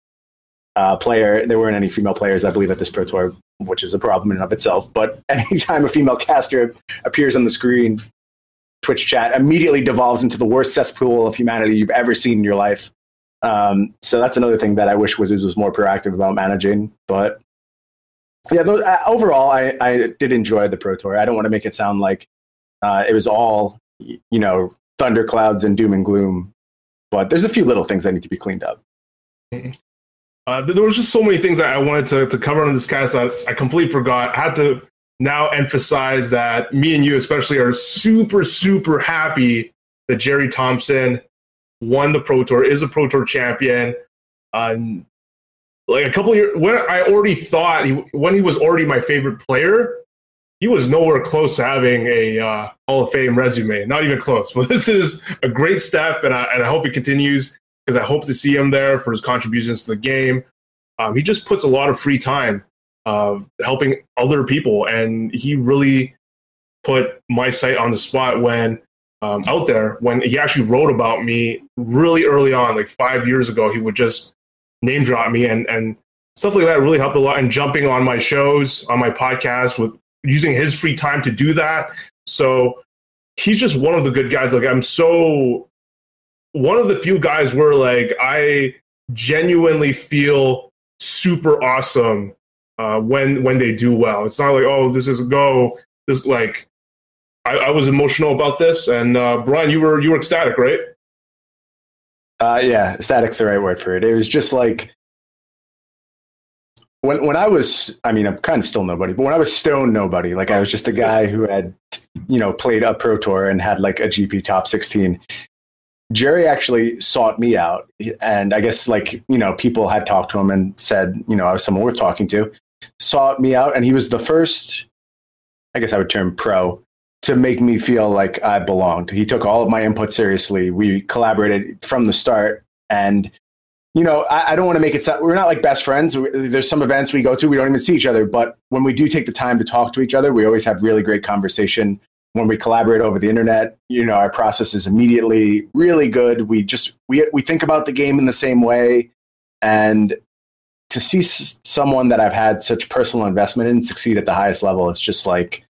uh, player, there weren't any female players, I believe, at this Pro Tour, which is a problem in and of itself. But [laughs] anytime a female caster appears on the screen, Twitch chat immediately devolves into the worst cesspool of humanity you've ever seen in your life. Um, so that's another thing that I wish Wizards was more proactive about managing. But yeah, those, uh, overall, I, I did enjoy the Pro Tour. I don't want to make it sound like uh, it was all, you know, thunderclouds and doom and gloom. But there's a few little things that need to be cleaned up. Mm-hmm. Uh, there was just so many things that I wanted to, to cover on this cast that I completely forgot. I had to now emphasize that me and you, especially, are super, super happy that Gerry Thompson won the Pro Tour, is a Pro Tour champion. Um, like a couple years when I already thought he, when he was already my favorite player, he was nowhere close to having a uh, Hall of Fame resume. Not even close. [laughs] But this is a great step, and I, and I hope it continues because I hope to see him there for his contributions to the game. Um, he just puts a lot of free time uh, helping other people, and he really put my site on the spot when um, out there when he actually wrote about me really early on, like five years ago. He would just name drop me and and stuff like that really helped a lot. And jumping on my shows, on my podcast with using his free time to do that. So he's just one of the good guys. Like I'm so one of the few guys where like I genuinely feel super awesome uh, when when they do well. It's not like oh this is a go. This like I, I was emotional about this, and uh, Brian, you were you were ecstatic, right? Uh, yeah, ecstatic's the right word for it. It was just like when when I was, I mean, I'm kind of still nobody, but when I was stone nobody, like I was just a guy who had, you know, played a pro tour and had like a GP top 16. Gerry actually sought me out, and I guess like you know, people had talked to him and said, you know, I was someone worth talking to. Sought me out, and he was the first, I guess I would term pro, to make me feel like I belonged. He took all of my input seriously. We collaborated from the start, and you know, I, I don't want to make it sound, we're not like best friends. There's some events we go to, we don't even see each other. But when we do take the time to talk to each other, we always have really great conversation. When we collaborate over the internet, you know, our process is immediately really good. We just, we, we think about the game in the same way. And to see s- someone that I've had such personal investment in succeed at the highest level, it's just like,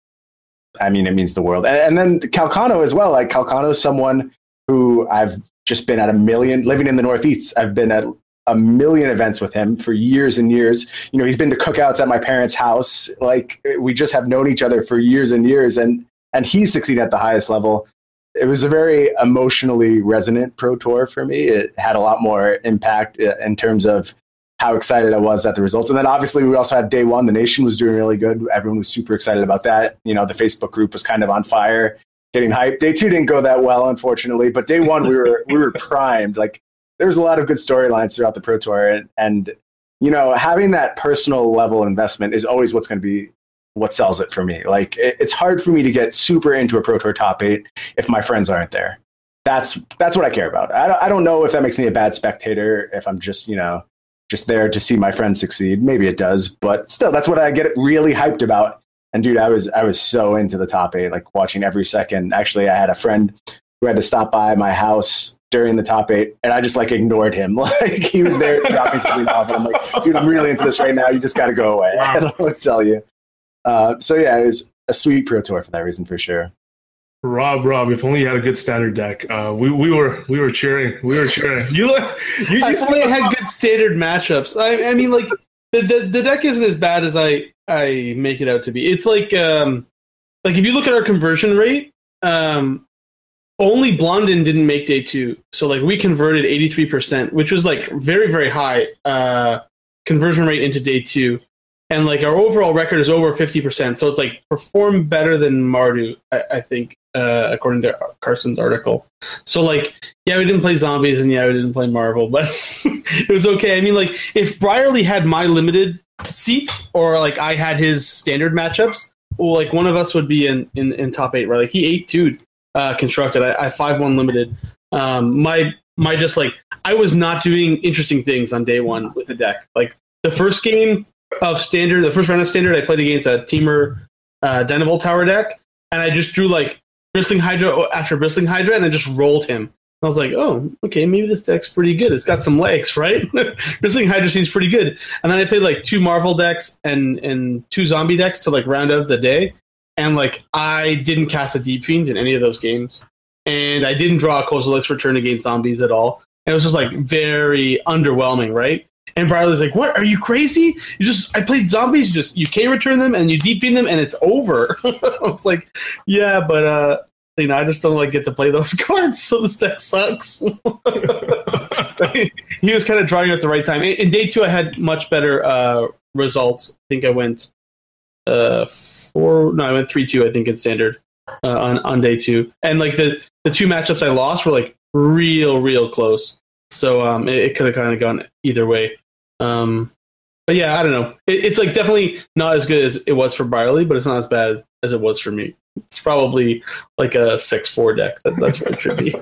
I mean, it means the world. And, and then Calcano as well. Like Calcano is someone who I've just been at a million, living in the Northeast. I've been at a million events with him for years and years. You know, he's been to cookouts at my parents' house. Like we just have known each other for years and years, and and he's succeeded at the highest level. It was a very emotionally resonant pro tour for me. It had a lot more impact uh, in terms of how excited I was at the results. And then obviously we also had day one. The nation was doing really good. Everyone was super excited about that. You know, the Facebook group was kind of on fire, getting hyped. Day two didn't go that well, unfortunately, but day one we were we were [laughs] primed. Like there was a lot of good storylines throughout the Pro Tour, and, and you know, having that personal level investment is always what's going to be what sells it for me. Like it, it's hard for me to get super into a Pro Tour top eight if my friends aren't there. That's that's what I care about. I don't, I don't know if that makes me a bad spectator if I'm just you know just there to see my friends succeed. Maybe it does, but still, that's what I get really hyped about. And dude, I was I was so into the top eight, like watching every second. Actually, I had a friend who had to stop by my house during the top eight, and I just like ignored him. [laughs] Like he was there dropping something off, and I'm like, dude, I'm really into this right now. You just got to go away. [laughs] Wow. I don't know what to tell you. Uh, so yeah, it was a sweet pro tour for that reason for sure. Rob, Rob, if only you had a good standard deck. Uh, we, we were we were cheering. We were cheering. [laughs] You, you, you only had good standard matchups. I, I mean, like the, the, the deck isn't as bad as I I make it out to be. It's like um like if you look at our conversion rate, um only Blondin didn't make day two. So like we converted eighty three percent, which was like very very high uh conversion rate into day two and like our overall record is over 50% so it's like perform better than mardu i, I think uh, according to Karsten's article so like yeah we didn't play zombies and yeah we didn't play marvel but [laughs] it was okay i mean like if Brierley had my limited seats or like i had his standard matchups well like one of us would be in in, in top eight right? Like he ate two uh constructed. I, I five one limited. Um my my just like i was not doing interesting things on day one with the deck. Like the first game of standard, the first round of standard, I played against a Temur uh, Dynavolt Tower deck, and I just drew like Bristling Hydra after Bristling Hydra, and I just rolled him. I was like, oh, okay, maybe this deck's pretty good. It's got some legs, right? [laughs] Bristling Hydra seems pretty good. And then I played like two Marvel decks and and two zombie decks to like round out the day. And like I didn't cast a Deep Fiend in any of those games. And I didn't draw a Kozilek's Return against zombies at all. And it was just like very underwhelming, right? And Brierley's like, "What? Are you crazy? You just I played zombies. You just you K return them and you deep feed them and it's over." [laughs] I was like, "Yeah, but uh, you know, I just don't like get to play those [laughs] cards, so this deck sucks." [laughs] he was kind of drawing at the right time. In, day two, I had much better uh, results. I think I went uh four. No, I went three two. I think in standard uh, on on day two, and like the the two matchups I lost were like real real close. So um, it, it could have kind of gone either way. Um, but yeah, I don't know. It, it's like definitely not as good as it was for Brierley, but it's not as bad as it was for me. It's probably like a six four deck. That, that's where it should be.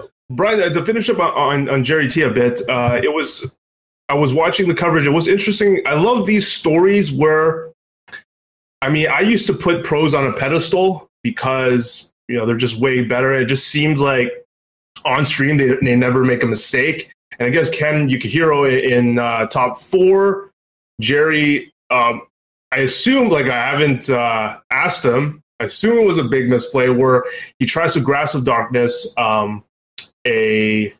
[laughs] Brian, to finish up on, on Gerry T a bit, uh, it was I was watching the coverage. It was interesting. I love these stories where, I mean, I used to put pros on a pedestal because you know they're just way better. It just seems like on stream they, they never make a mistake. And I guess Ken Yukuhiro in uh, top four. Gerry, um, I assume, like I haven't uh, asked him, I assume it was a big misplay where he tries to Grasp of Darkness, um, a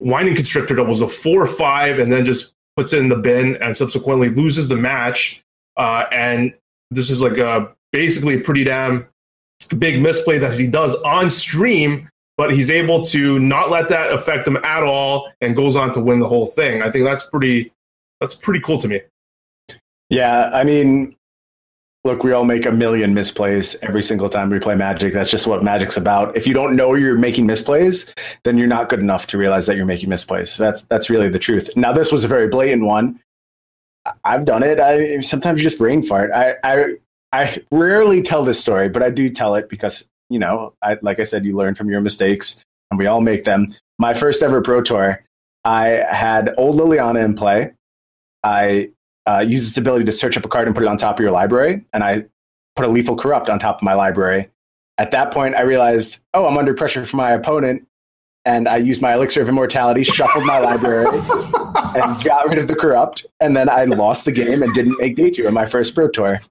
Winding Constrictor that was a four five, and then just puts it in the bin and subsequently loses the match. Uh, and this is like a basically a pretty damn big misplay that he does on stream but he's able to not let that affect him at all and goes on to win the whole thing. I think that's pretty that's pretty cool to me. Yeah, I mean, look, we all make a million misplays every single time we play Magic. That's just what Magic's about. If you don't know you're making misplays, then you're not good enough to realize that you're making misplays. That's that's really the truth. Now, this was a very blatant one. I've done it. I sometimes you just brain fart. I I I rarely tell this story, but I do tell it because you know, I, like I said, you learn from your mistakes, and we all make them. My first ever pro tour, I had old Liliana in play. I uh, used its ability to search up a card and put it on top of your library, and I put a lethal corrupt on top of my library. At that point, I realized, oh, I'm under pressure from my opponent, and I used my elixir of immortality, shuffled my library, [laughs] and got rid of the corrupt. And then I lost the game and didn't make day two in my first pro tour. [laughs]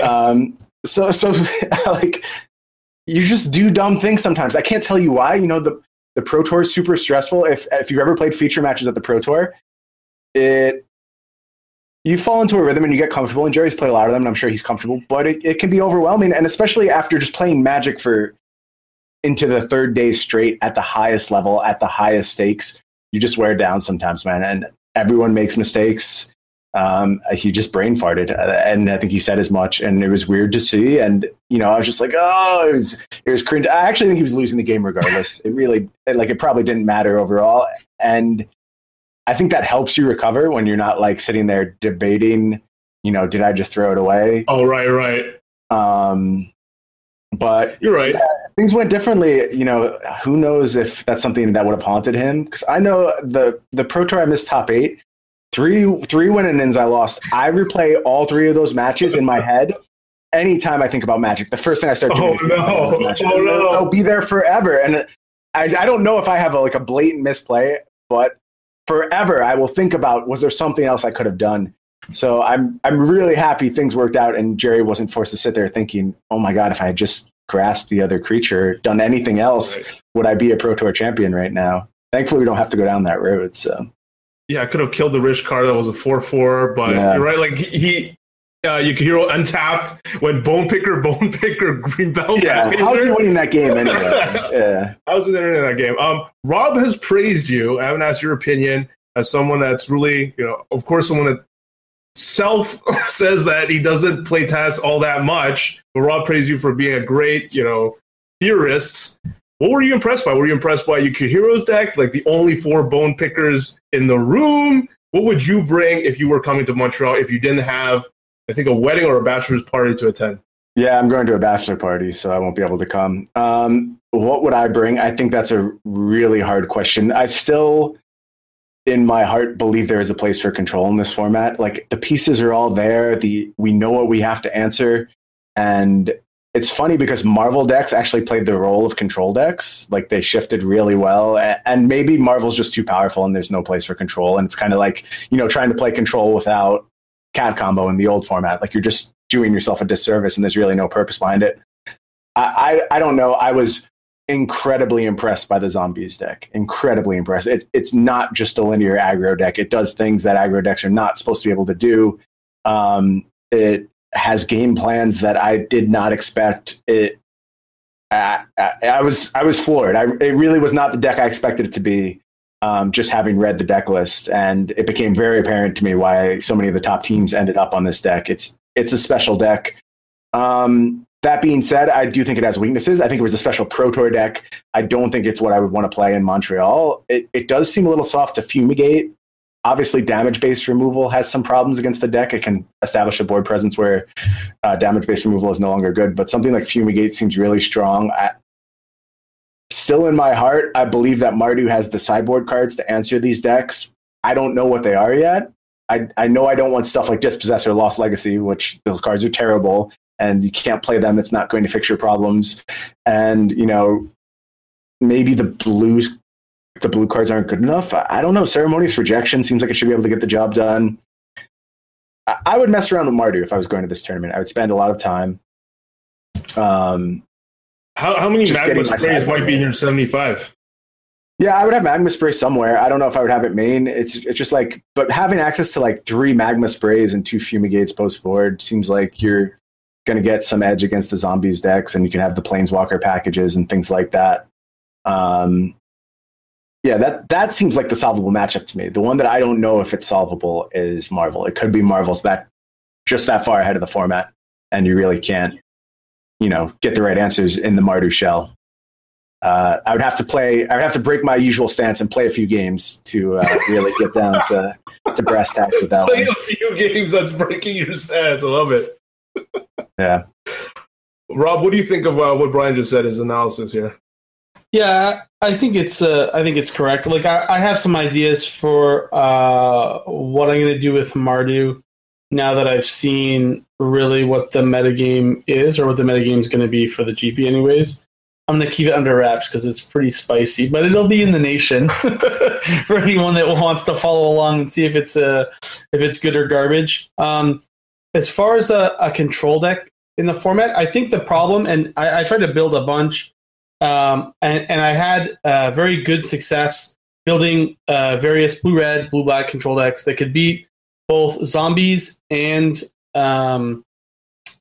Um, so, so [laughs] like you just do dumb things sometimes. I can't tell you why. You know, the the Pro Tour is super stressful. If if you've ever played feature matches at the Pro Tour, it you fall into a rhythm and you get comfortable. And Gerry's played a lot of them, and I'm sure he's comfortable. But it, it can be overwhelming, and especially after just playing Magic for into the third day straight at the highest level, at the highest stakes. you just wear down sometimes, man. And everyone makes mistakes. Um, he just brain farted, uh, and I think he said as much. And it was weird to see. And you know, I was just like, oh, it was it was cringe. I actually think he was losing the game regardless. it really, like, it probably didn't matter overall. And I think that helps you recover when you're not like sitting there debating. You know, did I just throw it away? Oh, right, right. Um, but you're right. Yeah, things went differently. You know, who knows if that's something that would have haunted him? Because I know the the pro tour I missed top eight, three three win and ins I lost. I replay all three of those matches in my [laughs] head. Anytime I think about Magic, the first thing I start doing. Oh no! Oh no! They'll be there forever, and I, I don't know if I have a, like a blatant misplay, but forever I will think about was there something else I could have done. So I'm I'm really happy things worked out and Gerry wasn't forced to sit there thinking, oh my god, if I had just grasped the other creature, done anything else, right. would I be a Pro Tour champion right now? Thankfully, we don't have to go down that road. So yeah, I could have killed the Rishkar that was a four four, but yeah. you're right. Like he, uh, hear untapped when Bone Picker, [laughs] Bone Picker, Green Belt. Yeah, how's he winning that game anyway? [laughs] yeah, how's he winning that game? Um, Rob has praised you. I haven't asked your opinion as someone that's really, you know, of course, someone that self [laughs] says that he doesn't play TAS all that much, but Rob praised you for being a great, you know, theorist. What were you impressed by? Were you impressed by Yukuhiro's deck, like the only four bone pickers in the room? What would you bring if you were coming to Montreal if you didn't have, I think, a wedding or a bachelor's party to attend? Yeah, I'm going to a bachelor party, so I won't be able to come. Um, what would I bring? I think that's a really hard question. I still in my heart believe there is a place for control in this format. Like the pieces are all there. The we know what we have to answer, and it's funny because Marvel decks actually played the role of control decks. Like they shifted really well, and maybe Marvel's just too powerful and there's no place for control. And it's kind of like you know trying to play control without cat combo in the old format. Like you're just doing yourself a disservice, and there's really no purpose behind it. I, I, I don't know. I was incredibly impressed by the zombies deck. Incredibly impressed. It, it's not just a linear aggro deck. It does things that aggro decks are not supposed to be able to do. Um, it has game plans that I did not expect. It. I, I, I was I was floored. I, it really was not the deck I expected it to be. Um, just having read the deck list, and it became very apparent to me why so many of the top teams ended up on this deck. It's it's a special deck. Um, that being said, I do think it has weaknesses. I think it was a special Pro Tour deck. I don't think it's what I would want to play in Montreal. It, it does seem a little soft to fumigate. Obviously, damage based removal has some problems against the deck. It can establish a board presence where uh, damage based removal is no longer good, but something like fumigate seems really strong. I, still in my heart, I believe that Mardu has the sideboard cards to answer these decks. I don't know what they are yet. I, I know I don't want stuff like Dispossess or Lost Legacy, which those cards are terrible and you can't play them. It's not going to fix your problems. And, you know, maybe the blues the blue cards aren't good enough. I don't know. Ceremonious rejection seems like it should be able to get the job done. I would mess around with Mardu if I was going to this tournament. I would spend a lot of time. Um, how, how many magma sprays might be in your 75? Yeah, I would have magma spray somewhere. I don't know if I would have it main. It's it's just like, but having access to like three magma sprays and two fumigates post board seems like you're going to get some edge against the zombies decks, and you can have the planeswalker packages and things like that. Um, yeah, that that seems like the solvable matchup to me. The one that I don't know if it's solvable is Marvel. It could be Marvel's that just that far ahead of the format, and you really can't, you know, get the right answers in the Mardu shell. Uh, I would have to play. I would have to break my usual stance and play a few games to uh, really get down to to brass tacks with that. Play one. a few games. That's breaking your stance. I love it. Yeah. Rob, what do you think of uh, what Brian just said? His analysis here. Yeah, I think it's uh, I think it's correct. Like I, I have some ideas for uh, what I'm going to do with Mardu now that I've seen really what the metagame is or what the metagame is going to be for the GP. Anyways, I'm going to keep it under wraps because it's pretty spicy, but it'll be in the nation [laughs] for anyone that wants to follow along and see if it's uh, if it's good or garbage. Um, as far as a, a, control deck in the format, I think the problem, and I, I tried to build a bunch, um, and, and, I had uh, very good success building uh, various blue red, blue black control decks that could beat both zombies and um,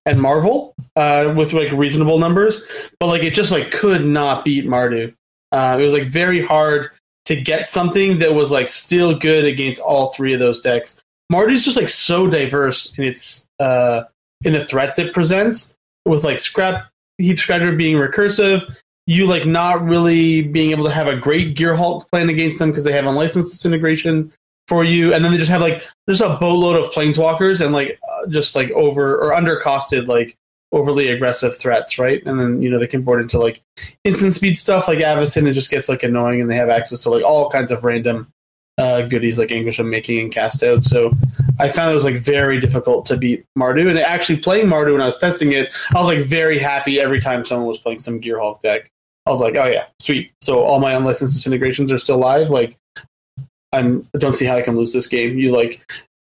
and Marvel uh, with like reasonable numbers, but like it just like could not beat Mardu. Uh, it was like very hard to get something that was like still good against all three of those decks. Mardu's just like so diverse in its uh in the threats it presents with like scrap heap scratcher being recursive, you like not really being able to have a great gearhulk plan against them because they have unlicensed disintegration for you, and then they just have like there's a boatload of planeswalkers and like uh, just like over or under costed like overly aggressive threats, right? And then you know they can board into like instant speed stuff like Avacyn. It just gets like annoying, and they have access to like all kinds of random uh, goodies like Anguished Unmaking and cast out. So I found it was like very difficult to beat Mardu. And actually playing Mardu when I was testing it, I was like very happy every time someone was playing some Gearhulk deck. I was like, oh yeah, sweet. So all my unlicensed disintegrations are still live. Like I'm I don't see how I can lose this game. You like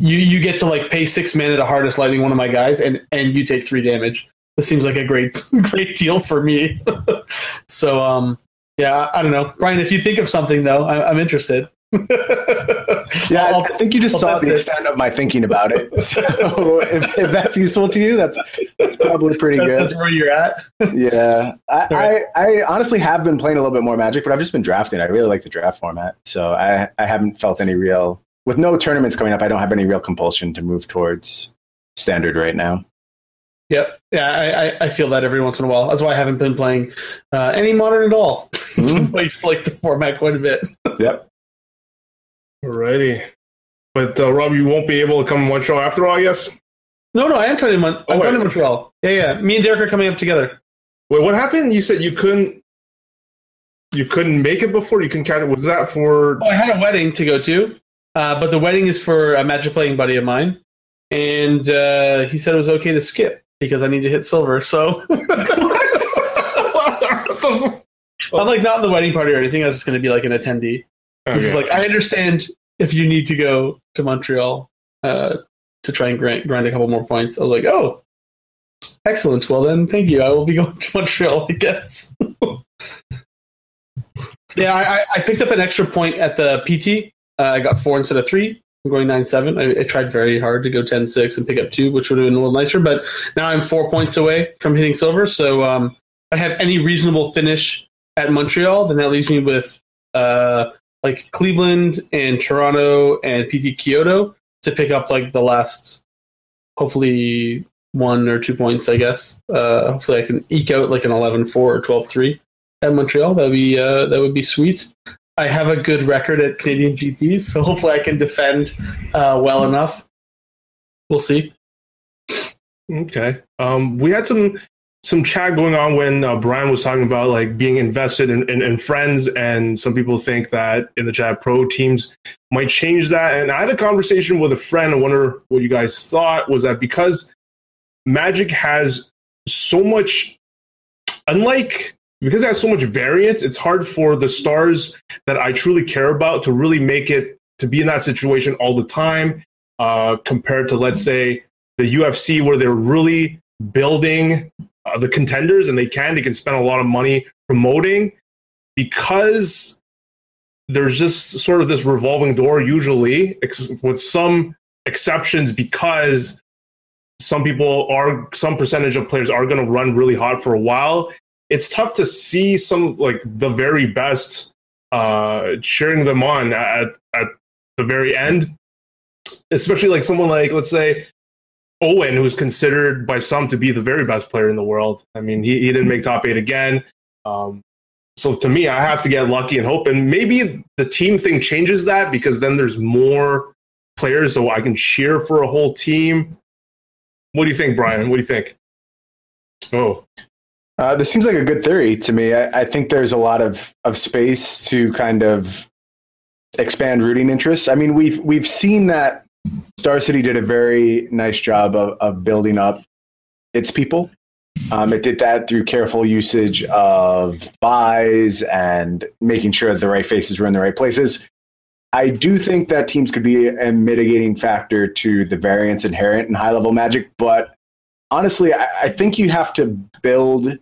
you you get to like pay six mana to harness lightning one of my guys and and you take three damage. This seems like a great [laughs] great deal for me. [laughs] so um yeah, I don't know, Brian. If you think of something though, I, I'm interested. [laughs] yeah, I'll, I think you just saw the extent of my thinking about it. [laughs] So if, if, that's useful to you, that's that's probably pretty good. That's where you're at. [laughs] yeah, I, right. I, I, honestly have been playing a little bit more Magic, but I've just been drafting. I really like the draft format, so I I haven't felt any real with no tournaments coming up. I don't have any real compulsion to move towards standard right now. Yep. Yeah, I, I feel that every once in a while. That's why I haven't been playing uh, any modern at all. Mm-hmm. I just like the format quite a bit. yep. Alrighty. But uh, Rob, you won't be able to come to Montreal after all, I guess? No, no, I am coming to, Mon- oh, I'm to Montreal. Yeah, yeah. Me and Derek are coming up together. Wait, what happened? You said you couldn't you couldn't make it before? You couldn't catch it? Was that for... Oh, I had a wedding to go to, uh, but the wedding is for a magic playing buddy of mine. And uh, he said it was okay to skip because I need to hit silver. So [laughs] [laughs] I'm like not in the wedding party or anything. I was just going to be like an attendee. Okay. This is like I understand if you need to go to Montreal uh, to try and grind, grind a couple more points. I was like, oh, excellent. Well then, thank you. I will be [laughs] going to Montreal, I guess. [laughs] yeah, I, I, picked up an extra point at the PT. Uh, I got four instead of three. I'm going 9 7. I, I, tried very hard to go 10 6 and pick up two, which would have been a little nicer, but now I'm four points away from hitting silver. So um, if I have any reasonable finish at Montreal, then that leaves me with uh, like Cleveland and Toronto and PT Kyoto to pick up like the last, hopefully one or two points, I guess. Uh, hopefully I can eke out like an 11-4 or 12-3 at Montreal. That'd be uh, that would be sweet. I have a good record at Canadian GPs, so hopefully I can defend uh, well enough. We'll see. Okay. Um, we had some some chat going on when uh, Brian was talking about like being invested in, in, in, friends, and some people think that in the chat pro teams might change that. And I had a conversation with a friend. I wonder what you guys thought. Was that because Magic has so much, unlike because it has so much variance, it's hard for the stars that I truly care about to really make it to be in that situation all the time. Uh, compared to let's say the UFC, where they're really building uh, the contenders, and they can. They can spend a lot of money promoting because there's just sort of this revolving door, usually, ex- with some exceptions, because some people are, some percentage of players are going to run really hot for a while. It's tough to see some like the very best uh, cheering them on at at the very end, especially like someone like let's say Owen, who's considered by some to be the very best player in the world. I mean, he, he didn't make top eight again. Um, so to me, I have to get lucky and hope. And maybe the team thing changes that because then there's more players, so I can cheer for a whole team. What do you think, Brian? What do you think? Oh. Uh, this seems like a good theory to me. I, I think there's a lot of, of space to kind of expand rooting interests. I mean, we've we've seen that Star City did a very nice job of, of building up its people. Um, it did that through careful usage of buys and making sure that the right faces were in the right places. I do think that teams could be a mitigating factor to the variance inherent in high level magic, but honestly, I, I think you have to build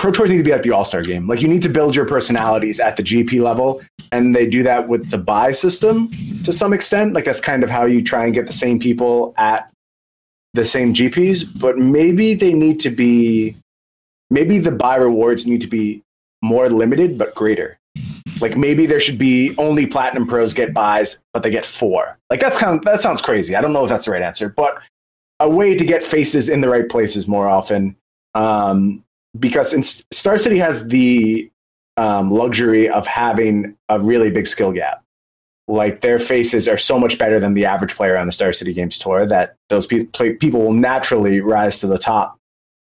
pro tours need to be at the All Star game. Like you need to build your personalities at the GP level, and they do that with the buy system to some extent. Like that's kind of how you try and get the same people at the same GPs. But maybe they need to be, maybe the buy rewards need to be more limited but greater. Like maybe there should be only platinum pros get buys, but they get four. Like that's kind of that sounds crazy. I don't know if that's the right answer, but a way to get faces in the right places more often. Um, because in, Star City has the um, luxury of having a really big skill gap. Like their faces are so much better than the average player on the Star City Games tour that those pe- play, people will naturally rise to the top.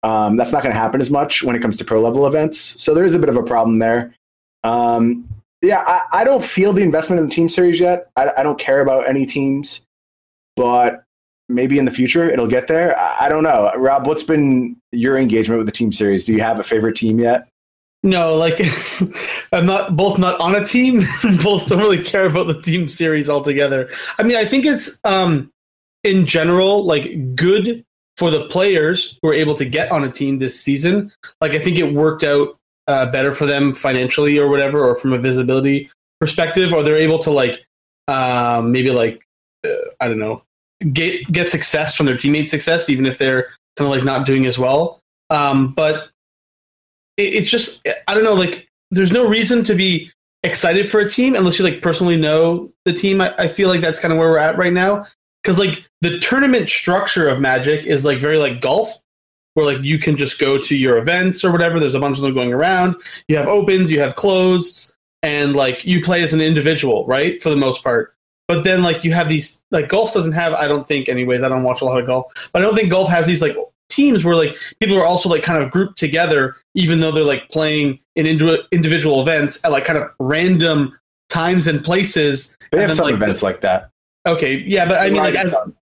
Um, that's not going to happen as much when it comes to pro level events. So there is a bit of a problem there. Um, yeah, I, I, don't feel the investment in the team series yet. I, I, don't care about any teams, but maybe in the future it'll get there. I, don't know. Rob, what's been your engagement with the team series? Do you have a favorite team yet? No, like [laughs] I'm not both not on a team, [laughs] both don't really care about the team series altogether. I mean, I think it's um in general like good for the players who are able to get on a team this season. Like I think it worked out uh, better for them financially or whatever, or from a visibility perspective, or they're able to like um, maybe like uh, I don't know get get success from their teammate success, even if they're kind of like not doing as well. Um, but it, it's just I don't know. Like, there's no reason to be excited for a team unless you like personally know the team. I, I feel like that's kind of where we're at right now because like the tournament structure of Magic is like very like golf, where like you can just go to your events or whatever. There's a bunch of them going around. You have opens, you have closed, and like you play as an individual, right? For the most part. But then like you have these like golf doesn't have I don't think anyways I don't watch a lot of golf but I don't think golf has these like teams where like people are also like kind of grouped together, even though they're like playing in individual events at like kind of random times and places. They have then, some like, events like that. Okay, yeah, but I mean, like as,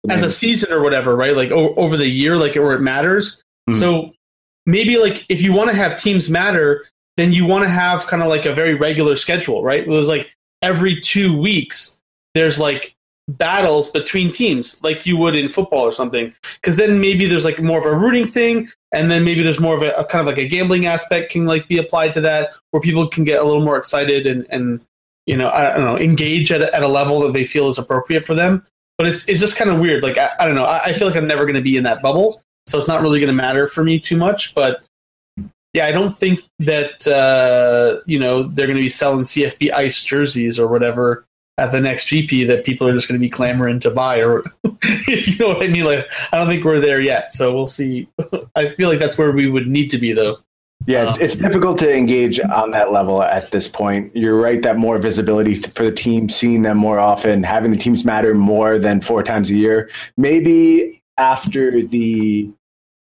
as a season or whatever, right? Like o- over the year, like where it matters. Mm-hmm. So maybe like if you want to have teams matter, then you want to have kind of like a very regular schedule, right? It was like every two weeks, there's like battles between teams like you would in football or something. Because then maybe there's like more of a rooting thing and then maybe there's more of a, a, kind of like a gambling aspect can like be applied to that where people can get a little more excited and and you know i don't know engage at a, at a level that they feel is appropriate for them. But it's it's just kind of weird like i, I don't know I, I feel like i'm never going to be in that bubble so it's not really going to matter for me too much but yeah, I don't think that uh, you know they're going to be selling CFB Ice jerseys or whatever at the next GP that people are just going to be clamoring to buy, or [laughs] if you know what I mean. Like, I don't think we're there yet, so we'll see. [laughs] I feel like that's where we would need to be, though. Yeah, it's, um, it's difficult to engage on that level at this point. You're right that more visibility for the team, seeing them more often, having the teams matter more than four times a year. Maybe after the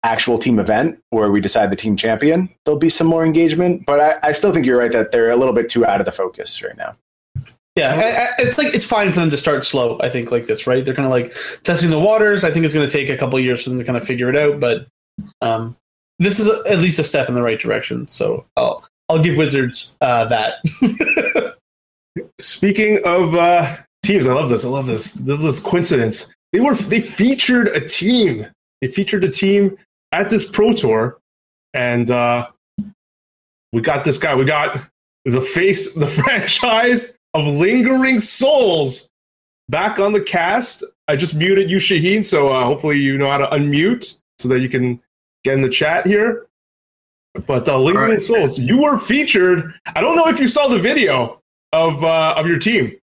actual team event where we decide the team champion, there'll be some more engagement. But I, I still think you're right that they're a little bit too out of the focus right now. Yeah, it's like it's fine for them to start slow. I think like this, right? They're kind of like testing the waters. I think it's going to take a couple years for them to kind of figure it out, but um, this is a, at least a step in the right direction. So I'll I'll give Wizards uh, that. [laughs] Speaking of uh, teams, I love this. I love this. This coincidence. They were they featured a team. They featured a team at this pro tour, and uh, we got this guy. We got the face, the [laughs] franchise of Lingering Souls back on the cast. I just muted you, Shaheen, so uh, hopefully you know how to unmute so that you can get in the chat here. But uh, Lingering right. Souls, you were featured. I don't know if you saw the video of uh, of your team.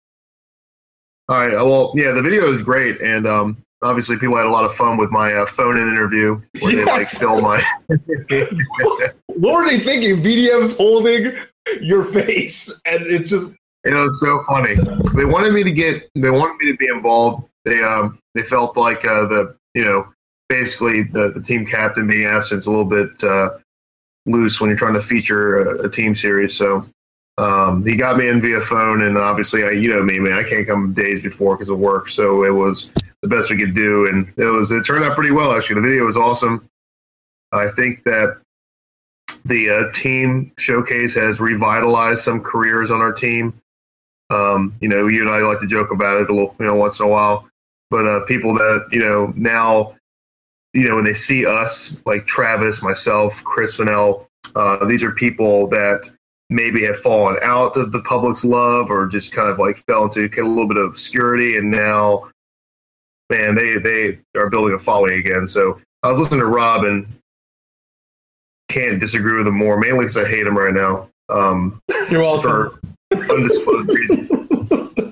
All right. Well, yeah, the video is great, and um, obviously people had a lot of fun with my uh, phone-in interview where yes. they like film my. [laughs] [laughs] what were they thinking? VDM's holding your face, and it's just it was so funny. They wanted me to get. They wanted me to be involved. They um they felt like uh, the you know basically the the team captain being absent is a little bit uh, loose when you're trying to feature a, a team series. So um, he got me in via phone, and obviously I you know me man I can't come days before because of work. So it was the best we could do, and it was it turned out pretty well actually. The video was awesome. I think that the uh, team showcase has revitalized some careers on our team. Um, you know, you and I like to joke about it a little, you know, once in a while. But uh, people that you know now, you know, when they see us, like Travis, myself, Chris Vanel, uh, these are people that maybe have fallen out of the public's love or just kind of like fell into a little bit of obscurity, and now, man, they they are building a following again. So I was listening to Rob and can't disagree with him more, mainly because I hate him right now. Um, You're welcome. For, undisclosed reason. [laughs]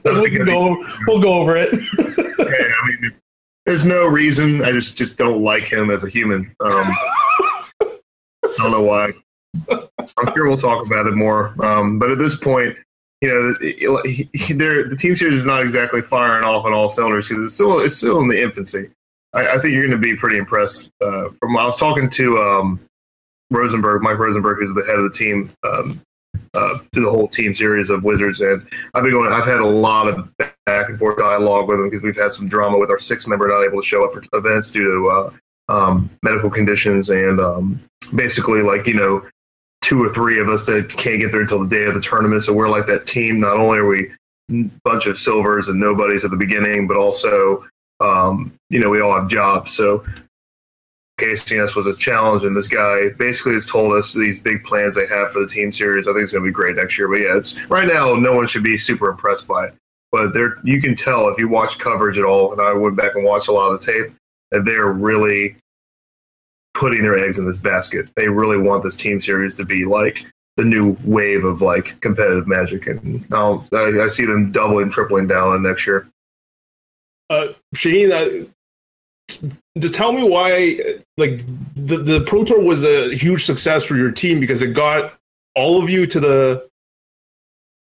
we'll, go, we'll go over it. [laughs] Yeah, I mean, there's no reason. I just just don't like him as a human. Um, I don't know why. I'm sure we'll talk about it more. Um, but at this point, you know, it, it, the team series is not exactly firing off on all cylinders because it's still it's still in the infancy. I, I think you're going to be pretty impressed. Uh, from I was talking to um, Rosenberg, Mike Rosenberg, who's the head of the team, um, uh, through the whole team series of Wizards, and I've been going. I've had a lot of back and forth dialogue with them because we've had some drama with our six member not able to show up for events due to uh, um, medical conditions, and um, basically, like you know, two or three of us that can't get there until the day of the tournament. So we're like that team. Not only are we a bunch of silvers and nobodies at the beginning, but also, um, you know, we all have jobs. So facing us was a challenge, and this guy basically has told us these big plans they have for the team series. I think it's going to be great next year. But yeah, it's right now no one should be super impressed by it, but there you can tell if you watch coverage at all. And I went back and watched a lot of the tape that they're really putting their eggs in this basket. They really want this team series to be like the new wave of like competitive magic, and I, I see them doubling, tripling down on next year. Uh, Shaheen, just tell me why like the, the pro tour was a huge success for your team because it got all of you to the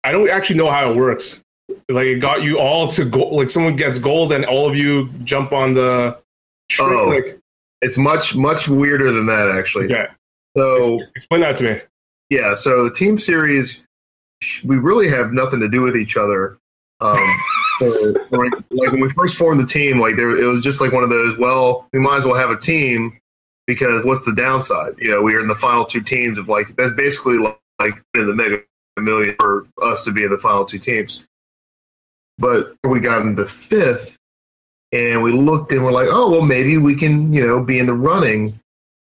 i don't actually know how it works. Like it got you all to go like someone gets gold and all of you jump on the oh, like, it's much much weirder than that actually. Yeah. So explain that to me. Yeah so the team series we really have nothing to do with each other. Um [laughs] like, like when we first formed the team, like there, it was just like one of those. Well, we might as well have a team because what's the downside? You know, we are in the final two teams of like that's basically like, like in the mega million for us to be in the final two teams. But we got into fifth, and we looked and we're like, oh well, maybe we can you know be in the running.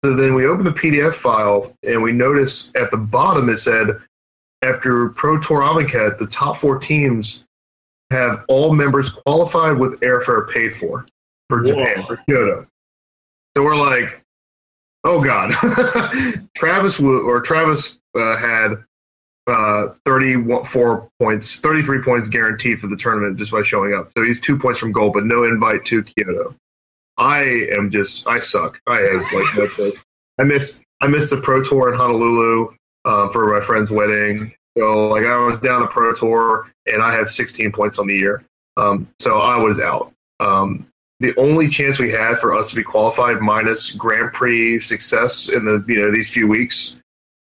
So then we opened the PDF file and we noticed at the bottom it said after Pro Tour Amonkhet, the top four teams have all members qualified with airfare paid for for Japan, for Kyoto. So we're like, oh god, [laughs] Travis or Travis uh, had uh, 34 points, 33 points guaranteed for the tournament just by showing up. So he's two points from goal, but no invite to Kyoto. I am just, I suck. I have like no [laughs] I miss, I missed the pro tour in Honolulu uh, for my friend's wedding. So like I was down a pro tour and I had 16 points on the year. Um, so I was out. Um, the only chance we had for us to be qualified minus Grand Prix success in the you know these few weeks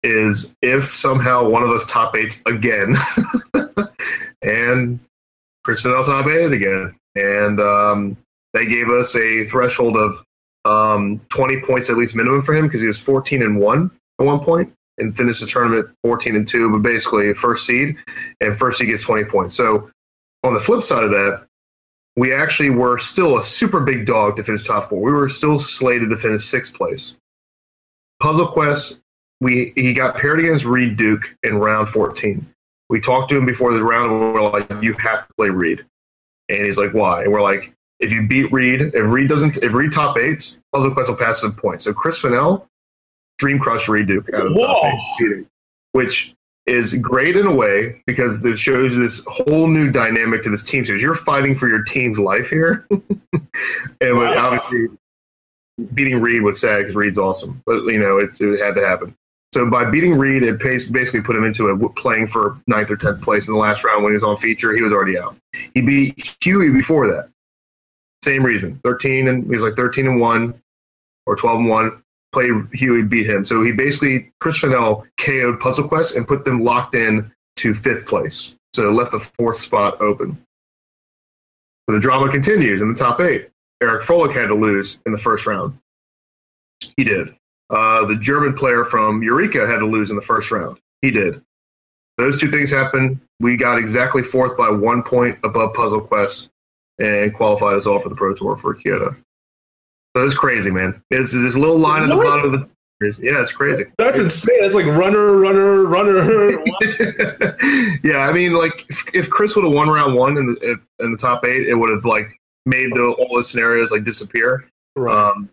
is if somehow one of us top eights again, [laughs] and Chris Fennell top eight again, and um, they gave us a threshold of um, 20 points at least minimum for him because he was 14 and one at one point and finish the tournament 14 and 2, but basically first seed, and first seed gets 20 points. So on the flip side of that, we actually were still a super big dog to finish top four. We were still slated to finish sixth place. Puzzle Quest, we he got paired against Reed Duke in round 14. We talked to him before the round, and we were like, "You have to play Reed," and he's like, "Why?" And we're like, "If you beat Reed, if Reed doesn't, if Reed top eights, Puzzle Quest will pass some points." So Chris Fennell Dream Crush Reed Duke out of the top eight, which is great in a way because it shows this whole new dynamic to this team series. You're fighting for your team's life here, [laughs] and wow. obviously beating Reed was sad because Reed's awesome, but you know it, it, had to happen. So by beating Reed, it basically put him into a playing for ninth or tenth place in the last round when he was on feature. He was already out. He beat Huey before that. Same reason, thirteen and he was like thirteen and one or twelve and one play Huey beat him. So he basically Chris Fennell KO'd Puzzle Quest and put them locked in to fifth place. So left the fourth spot open. So the drama continues in the top eight. Eric Froehlich had to lose in the first round. He did. Uh, the German player from Eureka had to lose in the first round. He did. Those two things happened. We got exactly fourth by one point above Puzzle Quest and qualified us all for the Pro Tour for Kyoto. So it's crazy, man. It's this little line at the bottom of the. Yeah, it's crazy. That's insane. That's like runner, runner, runner. [laughs] yeah, I mean, like if, if Chris would have won round one in the if, in the top eight, it would have like made the all the scenarios like disappear. Right. Um,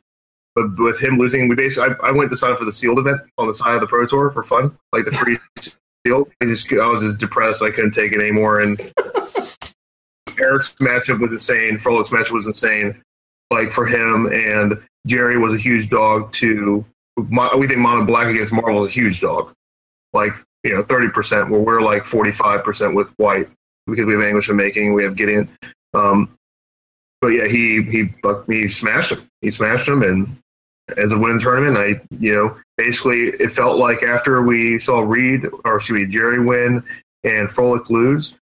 but with him losing, we basically I, I, went to sign up for the sealed event on the side of the pro tour for fun, like the free [laughs] seal. I just I was just depressed. I couldn't take it anymore. And [laughs] Eric's matchup was insane. Froehlich's matchup was insane. Like for him and Gerry was a huge dog to. We think Mono Black against Marvel is a huge dog. Like you know, thirty percent. Where we're like forty five percent with White because we have Anguished Unmaking. We have Gideon. Um, but yeah, he he he smashed him. He smashed him, and as a winning tournament, I you know basically it felt like after we saw Reed or excuse me Gerry win and Froehlich lose,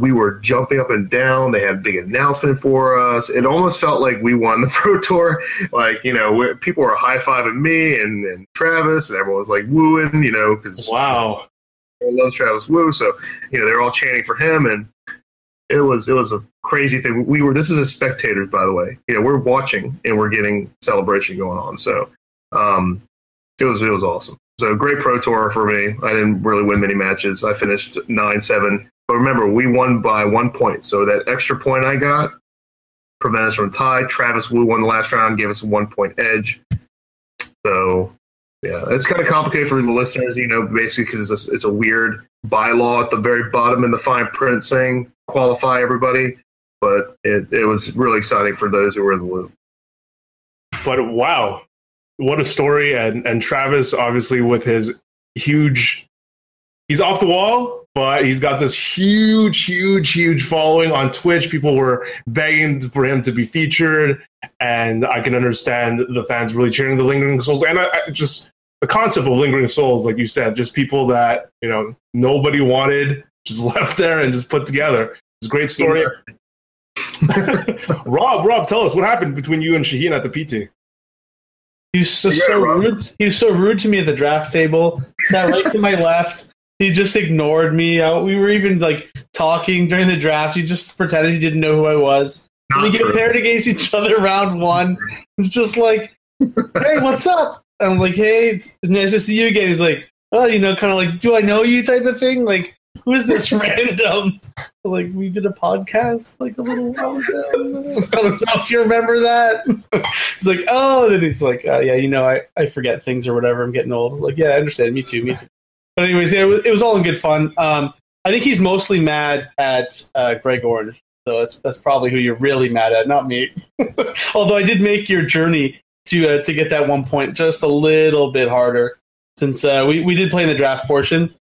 we were jumping up and down. They had a big announcement for us. It almost felt like we won the [laughs] Pro Tour. Like you know, people were high fiving me and, and Travis, and everyone was like wooing. You know, because wow, I love Travis Woo. So you know they're all chanting for him, and it was it was a crazy thing. We were this is as spectators, by the way. You know, we're watching and we're getting celebration going on. So um, it was it was awesome. So great pro tour for me. I didn't really win many matches. I finished nine seven. But remember, we won by one point. So that extra point I got prevented us from tie. Travis Woo won the last round, gave us a one point edge. So yeah, it's kind of complicated for the listeners, you know, basically because it's, it's a weird bylaw at the very bottom in the fine print saying qualify everybody, but it, it was really exciting for those who were in the loop. But wow, what a story! And and Travis, obviously, with his huge, he's off the wall, but he's got this huge, huge, huge following on Twitch. People were begging for him to be featured, and I can understand the fans really cheering the Lingering Souls. And I, I just the concept of Lingering Souls, like you said, just people that you know nobody wanted just [laughs] left there and just put together. It's a great story. [laughs] Rob, Rob, tell us what happened between you and Shaheen at the PT. He's just yeah, so Rob. rude. He was so rude to me at the draft table. Sat right to my left. He just ignored me. Uh, we were even like talking during the draft. He just pretended he didn't know who I was. Not we get paired against each other round one. It's just like, hey, what's up? I'm like, hey, it's nice to see you again. He's like, oh, you know, kind of like, do I know you type of thing? Like, who is this [laughs] random? Like we did a podcast like a little while ago. I don't know if you remember that. [laughs] he's like, oh, then he's like, uh, yeah, you know, I, I forget things or whatever. I'm getting old. I was like, yeah, I understand. Me too. Me too. But anyways, it was, it was all in good fun. Um, I think he's mostly mad at uh, Greg Orange. So that's that's probably who you're really mad at, not me. [laughs] Although I did make your journey to uh, to get that one point just a little bit harder since uh, we we did play in the draft portion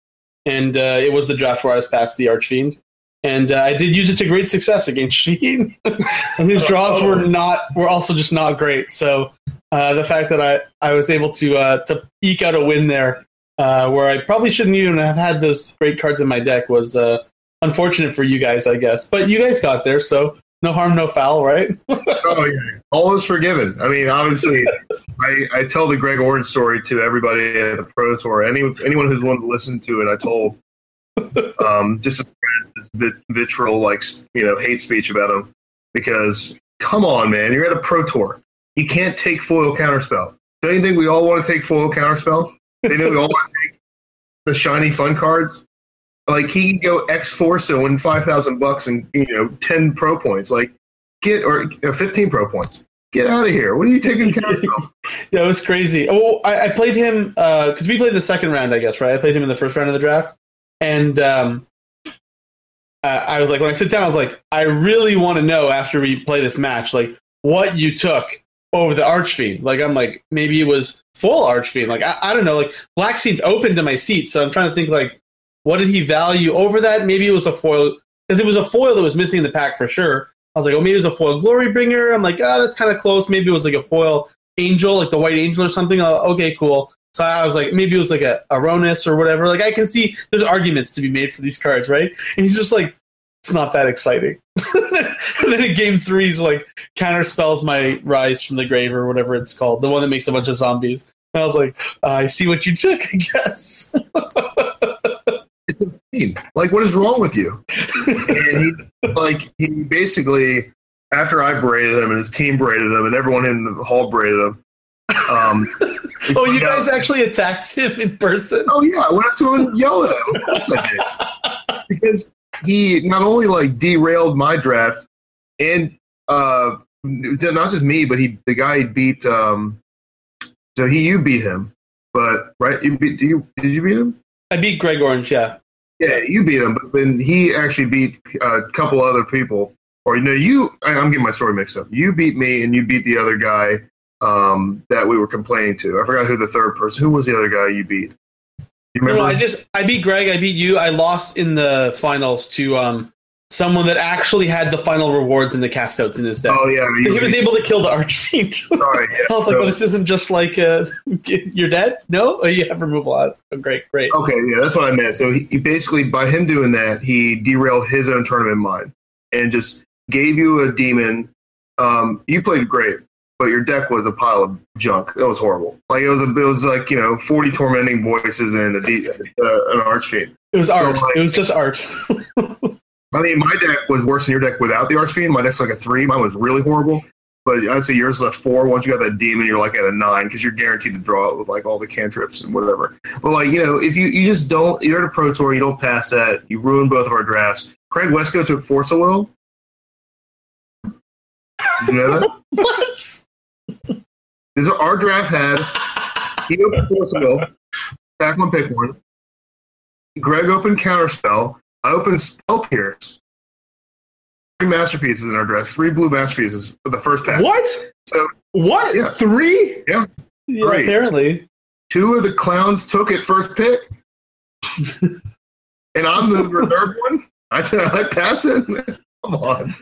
and uh, it was the draft where I was past the Archfiend. And uh, I did use it to great success against [laughs] Sheen, and his draws were not were also just not great. So uh, the fact that I, I was able to uh, to eke out a win there, uh, where I probably shouldn't even have had those great cards in my deck, was uh, unfortunate for you guys, I guess. But you guys got there, so no harm, no foul, right? [laughs] oh yeah, all is forgiven. I mean, obviously, [laughs] I, I tell the Greg Orange story to everybody at the Pro Tour. Any anyone who's willing to listen to it, I told [laughs] um, just this vitriol, like you know, hate speech about him because come on, man, you're at a Pro Tour. You can't take foil counterspell. Don't you think we all want to take foil counterspell? You know, we all want to take the shiny fun cards. Like he can go X Force and win five thousand bucks and you know ten pro points. Like get or, or fifteen pro points get out of here. What are you taking care of? [laughs] yeah, it was crazy. Oh, I, I played him because uh, we played the second round, I guess, right? I played him in the first round of the draft, and um, uh, I was like, when I sit down, I was like, I really want to know after we play this match, like what you took over the Archfiend. Like, I'm like, maybe it was full Archfiend. Like, I, I don't know. Like, Black seemed open to my seat, so I'm trying to think like, what did he value over that? Maybe it was a foil because it was a foil that was missing in the pack for sure. I was like, oh, maybe it was a foil Glorybringer. I'm like, oh, that's kind of close. Maybe it was like a foil angel, like the white angel or something. Uh, okay, cool. So I was like, maybe it was like a Aronis or whatever. Like I can see there's arguments to be made for these cards, right? And he's just like, it's not that exciting. [laughs] and then in game three, he's like, counter spells my rise from the grave or whatever it's called, the one that makes a bunch of zombies. And I was like, I see what you took, I guess. It's insane. Like, what is wrong with you? and he, like, he basically, after I braided him and his team braided him and everyone in the hall braided him. Um, [laughs] oh, you guys out, actually attacked him in person? Oh yeah, I went up to him and yelled at him. Of course I did. [laughs] because he not only like derailed my draft and uh, not just me, but he the guy he beat. Um, so he you beat him, but right? You beat? You did you beat him? I beat Greg Orange. Yeah. Yeah, you beat him, but then he actually beat a couple other people. Or you know, you I, I'm getting my story mixed up. You beat me, and you beat the other guy um, that we were complaining to. I forgot who the third person. Who was the other guy you beat? No, I just I beat Greg. I beat you. I lost in the finals to um someone that actually had the final rewards in the cast outs in his deck. oh yeah, so he was able to kill the Archfiend. [laughs] sorry. Yeah. I was like, So- well, this isn't just like uh, [laughs] you're dead. No, oh, you have removal out. Oh, great, great. Okay, yeah, that's what I meant. So he, he basically, by him doing that, he derailed his own tournament mind and just gave you a demon. Um, you played great, but your deck was a pile of junk. It was horrible. Like it was, a, it was like you know, forty tormenting voices and a uh, an archfiend. It was art. like- It was just art. [laughs] I mean, my deck was worse than your deck without the archfiend. My deck's like a three. Mine was really horrible. But I'd say yours is a four. Once you got that demon, you're like at a nine because you're guaranteed to draw it with like all the cantrips and whatever. But like you know, if you you just don't, you're at a pro tour, you don't pass that, you ruin both of our drafts. Craig Wescoe took Force a Will. You know that? [laughs] what? This our draft had he opened Force a back one pick one. Greg opened Counterspell. I opened Spell Pierce. Three masterpieces in our draft. Three blue masterpieces for the first pack. What? So What? Yeah. Three? Yeah, Great. apparently. two of the clowns took it first pick, [laughs] and I'm the third one. I [laughs] I pass it. Come on.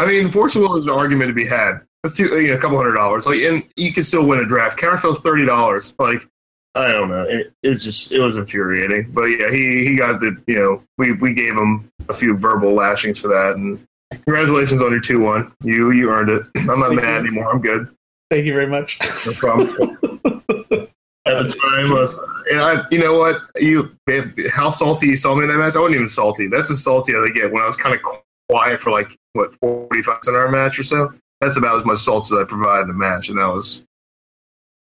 I mean, Force of Will is an argument to be had. Let's do you know, a couple hundred dollars. Like, and you can still win a draft. Counterspell's thirty dollars. Like, I don't know. It, it's just it was infuriating. But yeah, he he got the you know we we gave him a few verbal lashings for that. And congratulations on your two one. You you earned it. I'm not Thank mad you. anymore. I'm good. Thank you very much. No problem. [laughs] At the time, was, and I, you know what, you, how salty you saw me in that match. I wasn't even salty. That's as salty as I get when I was kind of quiet for like what forty-five an hour match or so. That's about as much salt as I provided in the match, and that was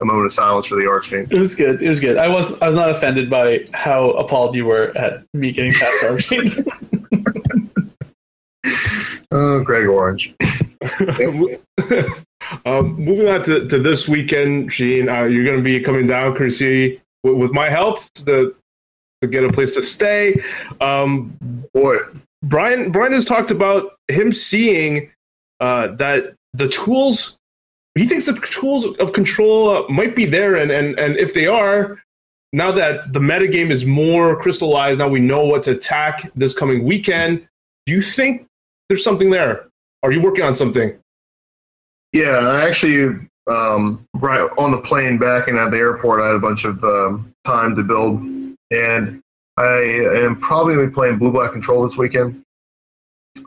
a moment of silence for the Archfiend. It was good. It was good. I was I was not offended by how appalled you were at me getting past Archfiend. [laughs] Oh, Greg Orange. [laughs] um, moving on to, to this weekend, Gene, uh, you're going to be coming down, courtesy with, with my help to, to get a place to stay. Um, Boy, Brian Brian has talked about him seeing uh, that the tools he thinks the tools of control uh, might be there, and, and and if they are, now that the metagame is more crystallized, now we know what to attack this coming weekend. Do you think there's something there? Are you working on something? Yeah, I actually, um, right on the plane back and at the airport, I had a bunch of um, time to build, and I am probably going to be playing blue black control this weekend.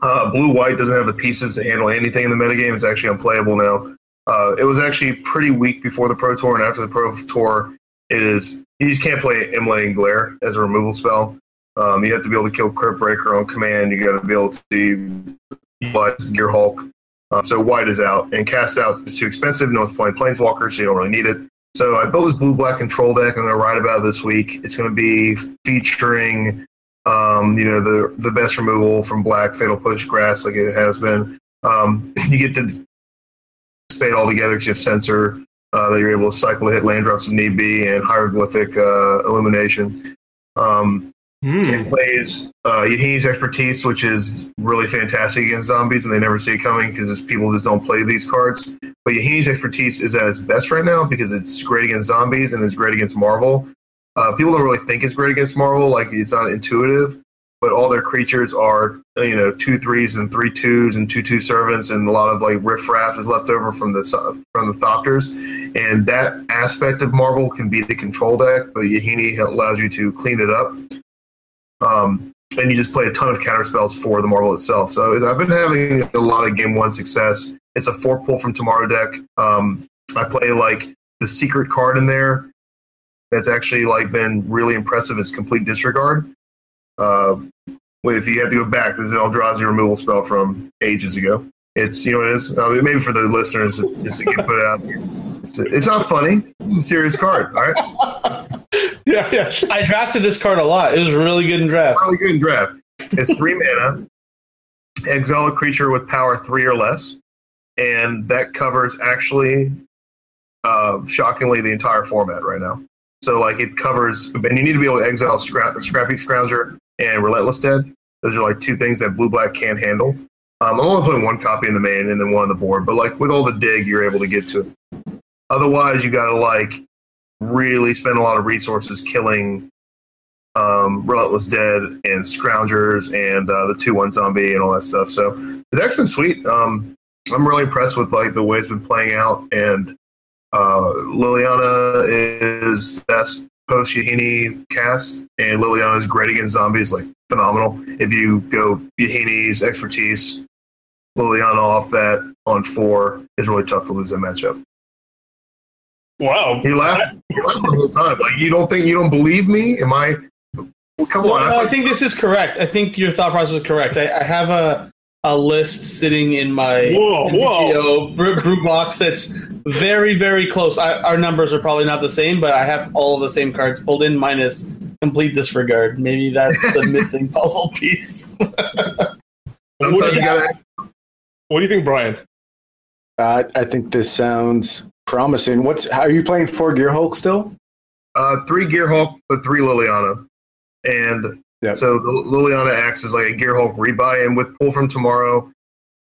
Uh, blue white doesn't have the pieces to handle anything in the metagame. It's actually unplayable now. Uh, it was actually pretty weak before the pro tour, and after the pro tour, it is you just can't play Immolating Glare as a removal spell. Um, you have to be able to kill Cryptbreaker on command. You got to be able to but Gearhulk. Um, so white is out, and cast out is too expensive. No one's playing Planeswalker, so you don't really need it. So I built this blue black control deck. I'm going to write about it this week. It's going to be featuring, um, you know, the the best removal from black Fatal Push Grass, like it has been. Um, [laughs] you get to spade all together because you have Censor uh, that you're able to cycle to hit land drops if need be, and hieroglyphic uh, illumination. Um, Hmm. and plays uh, Yahenni's expertise, which is really fantastic against zombies, and they never see it coming because people just don't play these cards. But Yahenni's expertise is at its best right now because it's great against zombies and it's great against Marvel. Uh, people don't really think it's great against Marvel, like it's not intuitive, but all their creatures are you know two threes and three twos and two two servants, and a lot of like riffraff is left over from the from the Thopters, and that aspect of Marvel can be the control deck, but Yahenni allows you to clean it up um, and you just play a ton of counter spells for the Marvel itself. So I've been having a lot of game one success. It's a four pull from Tomorrow deck. Um, I play like the secret card in there that's actually like been really impressive. It's complete disregard. Uh, if you have to go back, this is an Eldrazi removal spell from ages ago. It's you know it is. Uh, maybe for the listeners, just to get put it out. It's, it's not funny. It's a serious card. All right. [laughs] [laughs] Yeah, yeah. I drafted this card a lot. It was really good in draft. really good in draft. It's three [laughs] mana, exile a creature with power three or less, and that covers actually, uh, shockingly, the entire format right now. So like it covers, and you need to be able to exile Scra- Scrapheap Scrounger and Relentless Dead. Those are like two things that Blue Black can't handle. Um, I'm only putting one copy in the main and then one on the board, but like with all the dig, you're able to get to it. Otherwise, you got to like really spend a lot of resources killing um, Relentless Dead and Scroungers and uh, the two one zombie and all that stuff. So the deck's been sweet. Um, I'm really impressed with like the way it's been playing out, and uh, Liliana is best post Yahenni cast, and Liliana is great against zombies, like phenomenal. If you go Yahenni's expertise, Liliana off that on four is really tough to lose that matchup. Wow. You laugh, you laugh the whole time. Like you don't think you don't believe me? Am I? Well, come Well, on. no, I I think this is correct. I think your thought process is correct. I, I have a a list sitting in my Whoa, MTGO brew, brew box that's very very close. I, our numbers are probably not the same, but I have all of the same cards pulled in minus complete disregard. Maybe that's the [laughs] missing puzzle piece. What do, you, you gotta what do you think, Brian? Uh, I think this sounds promising. What's how are you playing four Gearhulk still? uh, three Gearhulk, but three Liliana. And Yep. so the Liliana acts as like a Gearhulk rebuy, and with pull from tomorrow,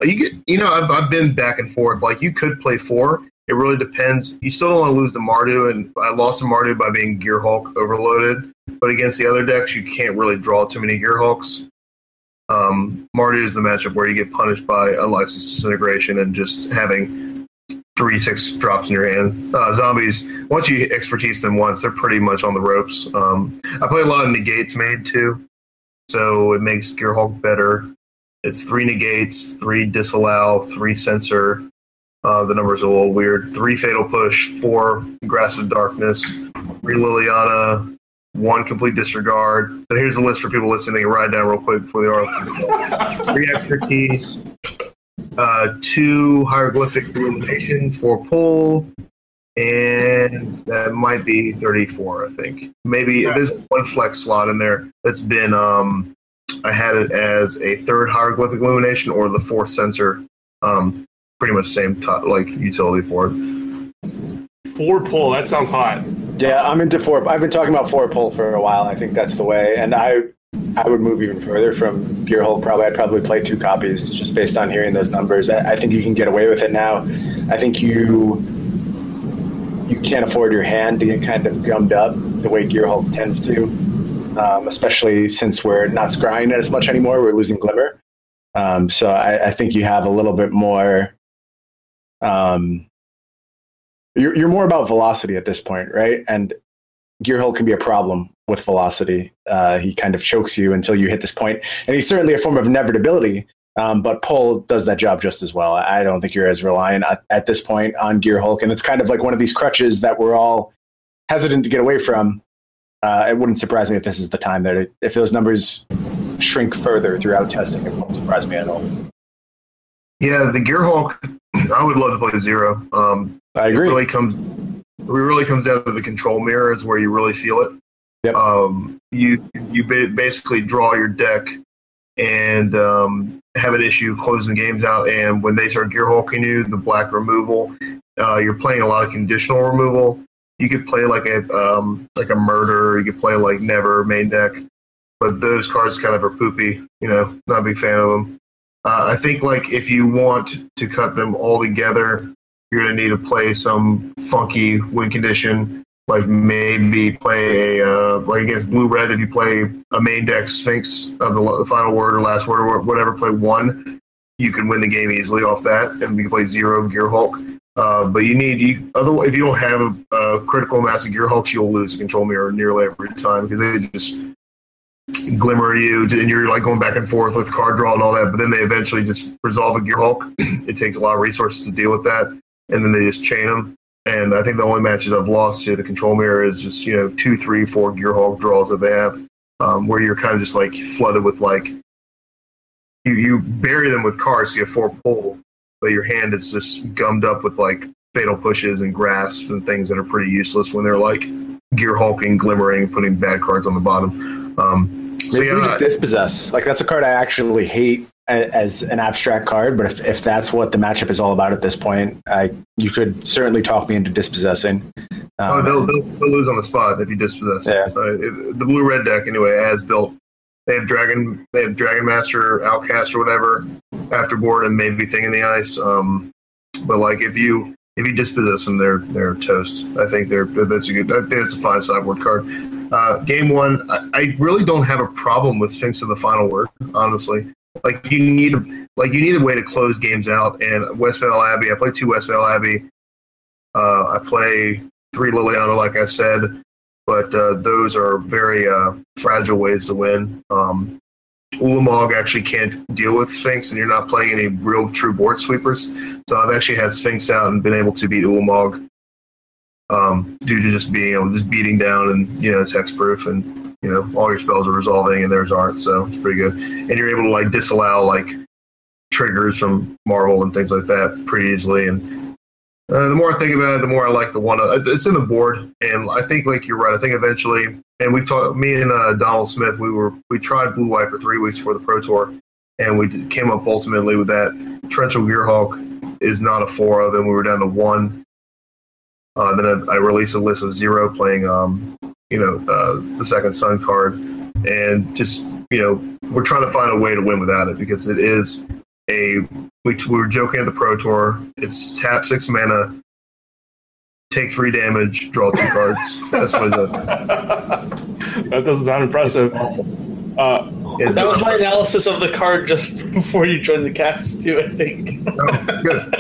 you get you know I've I've been back and forth. Like you could play four. It really depends. You still don't want to lose the Mardu, and I lost the Mardu by being Gearhulk overloaded. But against the other decks, you can't really draw too many Gearhulks. Um, Mardu is the matchup where you get punished by unlicensed disintegration and just having three six drops in your hand. Uh, zombies, once you expertise them once, they're pretty much on the ropes. Um, I play a lot of negates made too, so it makes Gearhulk better. It's three negates, three disallow, three censor. Uh, the numbers are a little weird. Three fatal push, four grasp of darkness, three Liliana, one complete disregard. So here's the list for people listening. They can write it down real quick before they are. [laughs] three expertise, uh, two hieroglyphic illumination, for pull, and that might be 34, I think. Maybe there's one flex slot in there that's been, um, I had it as a third hieroglyphic illumination or the fourth Censor. Um, pretty much same t- like utility for it. Four pull. That sounds hot. Yeah, I'm into four. I've been talking about four pull for a while. I think that's the way, and I I would move even further from Gearhulk. Probably I'd probably play two copies just based on hearing those numbers. I, I think you can get away with it now. I think you you can't afford your hand to get kind of gummed up the way Gearhulk tends to, um, especially since we're not scrying it as much anymore. We're losing Glimmer, um, so I, I think you have a little bit more. Um, you're, you're more about velocity at this point, right? And Gearhulk can be a problem with velocity. Uh, he kind of chokes you until you hit this point, and he's certainly a form of inevitability. Um, but Pull does that job just as well. I don't think you're as reliant at, at this point on Gearhulk, and it's kind of like one of these crutches that we're all hesitant to get away from. Uh, it wouldn't surprise me if this is the time that it, if those numbers shrink further throughout testing, it won't surprise me at all. Yeah, the Gearhulk, I would love to play zero. Um, I It agree. really comes it really comes down to the control mirror is where you really feel it. Yep. Um, you you basically draw your deck and um, have an issue closing games out. And when they start gear hulking you, the black removal, uh, you're playing a lot of conditional removal. You could play like a um, like a murder. You could play like never main deck, but those cards kind of are poopy. You know, not a big fan of them. Uh, I think like if you want to cut them all together, you're to need to play some funky win condition, like maybe play a uh, like against blue red. If you play a main deck Sphinx of the, the final word or last word or whatever, play one, you can win the game easily off that, and you can play zero Gearhulk. Uh, but you need you otherwise if you don't have a, a critical mass of Gearhulks, you'll lose the control mirror nearly every time because they just glimmer you and you're like going back and forth with card draw and all that. But then they eventually just resolve a Gearhulk. [clears throat] it takes a lot of resources to deal with that and then they just chain them. And I think the only matches I've lost to the control mirror is just you know two, three, four gearhulk draws that they have, um, where you're kind of just like flooded with like you you bury them with cards, so you have four pull, but your hand is just gummed up with like fatal pushes and grasps and things that are pretty useless when they're like gear hulking, glimmering, putting bad cards on the bottom. Um, so yeah, just dispossess. Like that's a card I actually hate as an abstract card, but if, if that's what the matchup is all about at this point, I you could certainly talk me into dispossessing. Oh, Um, they'll, they'll, they'll lose on the spot if you dispossess. Yeah. Uh, the blue red deck anyway as built. They have dragon. They have Dragonmaster, outcast, or whatever afterboard, and maybe thing in the ice. Um, but like if you if you dispossess them, they're they're toast. I think they're that's a good. I think it's a fine sideboard card. Uh, game one, I, I really don't have a problem with Sphinx of the Final Word. Honestly, like you need like you need a way to close games out. And Westvale Abbey, I play two Westvale Abbey. Uh, I play three Liliana, like I said, but uh, those are very uh, fragile ways to win. Um, Ulamog actually can't deal with Sphinx, and you're not playing any real true board sweepers. So I've actually had Sphinx out and been able to beat Ulamog um, due to just being able just beating down and you know it's hexproof and you know all your spells are resolving and theirs aren't, so it's pretty good. And you're able to like disallow like triggers from Marvel and things like that pretty easily. And uh, the more I think about it, the more I like the one. Uh, it's in the board, and I think like you're right. I think eventually, and we've talked. Me and uh, Donald Smith, we were we tried Blue White for three weeks for the Pro Tour, and we came up ultimately with that. Torrential Gearhulk is not a four of, and we were down to one. Uh, then I, I released a list of zero playing, um, you know, uh, the second Sun card, and just you know, we're trying to find a way to win without it because it is a we, we were joking at the pro tour. It's tap six mana take three damage draw two cards. That's what it is. [laughs] That doesn't sound impressive. Awful Uh, It's- That was my analysis of the card just [laughs] before you joined the cast, too. I think. oh, good.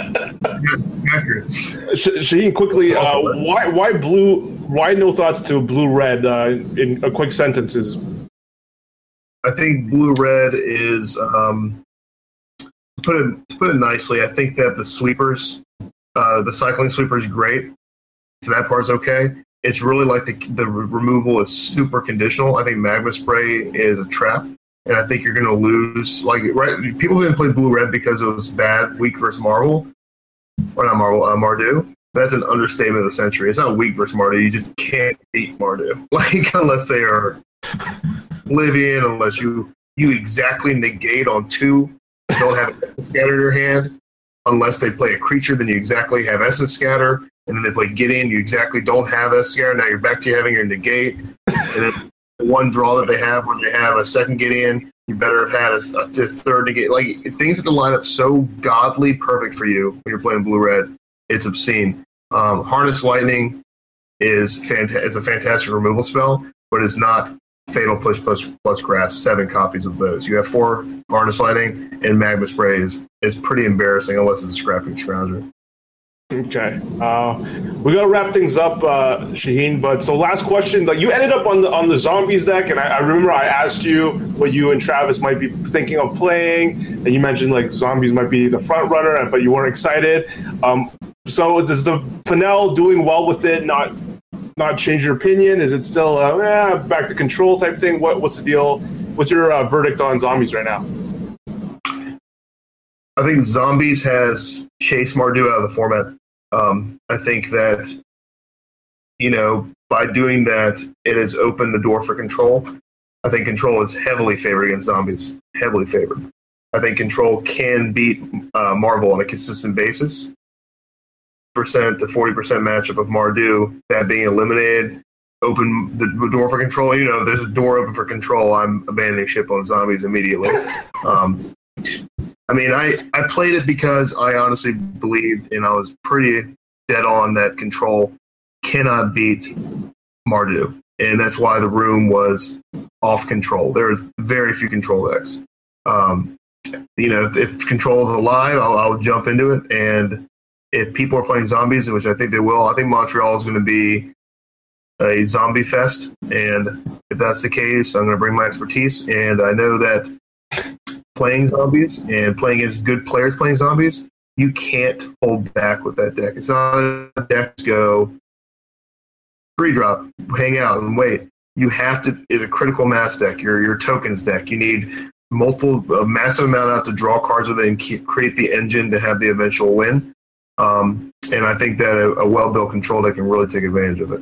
good accurate Shaheen, quickly, uh, why why blue? Why no thoughts to blue red uh, in a quick sentences? I think blue red is um, to put it to put it nicely. I think that the sweepers, uh, the cycling sweeper is great. So that part's okay. It's really like the the re- removal is super conditional. I think magma spray is a trap, and I think you're going to lose. Like right, people didn't play blue red because it was bad weak versus Marvel, or not Marvel, uh, Mardu. That's an understatement of the century. It's not weak versus Mardu. You just can't beat Mardu, [laughs] like unless they are Livian, unless you you exactly negate on two, don't have essence scatter in your hand. Unless they play a creature, then you exactly have essence scatter, and then they play Gideon, you exactly don't have scatter. Now you're back to having your negate, and then [laughs] one draw that they have when they have a second Gideon, you better have had a, a th- third negate. Like things that can line up so godly perfect for you when you're playing blue red, it's obscene. Um, Harness lightning is fanta- is a fantastic removal spell, but it's not Fatal Push plus plus Grasp, seven copies of those. You have four Harness lightning and Magma Spray is, is pretty embarrassing unless it's a Scrapheap Scrounger. Okay, uh, we gotta wrap things up, uh, Shaheen. But so, last question: like you ended up on the on the zombies deck, and I, I remember I asked you what you and Travis might be thinking of playing, and you mentioned like zombies might be the front runner, but you weren't excited. Um, so, does the Fennell doing well with it not not change your opinion? Is it still uh, eh, back to control type thing? What what's the deal? What's your uh, verdict on zombies right now? I think Zombies has chased Mardu out of the format. Um, I think that, you know, by doing that, it has opened the door for control. I think control is heavily favored against zombies, heavily favored. I think control can beat uh, Marvel on a consistent basis. Percent to forty percent matchup of Mardu, that being eliminated, open the door for control. You know, if there's a door open for control, I'm abandoning ship on zombies immediately. [laughs] Um, I mean, I, I played it because I honestly believed, and I was pretty dead on that control cannot beat Mardu. And that's why the room was off control. There are very few control decks. Um, you know, if, if control is alive, I'll, I'll jump into it. And if people are playing zombies, which I think they will, I think Montreal is going to be a zombie fest. And if that's the case, I'm going to bring my expertise. And I know that playing zombies and playing as good players playing zombies, you can't hold back with that deck. It's not a deck to go free drop, hang out and wait. You have to is a critical mass deck. Your your tokens deck. You need multiple a massive amount out to draw cards with it and keep, create the engine to have the eventual win. Um, and I think that a, a well built control deck can really take advantage of it.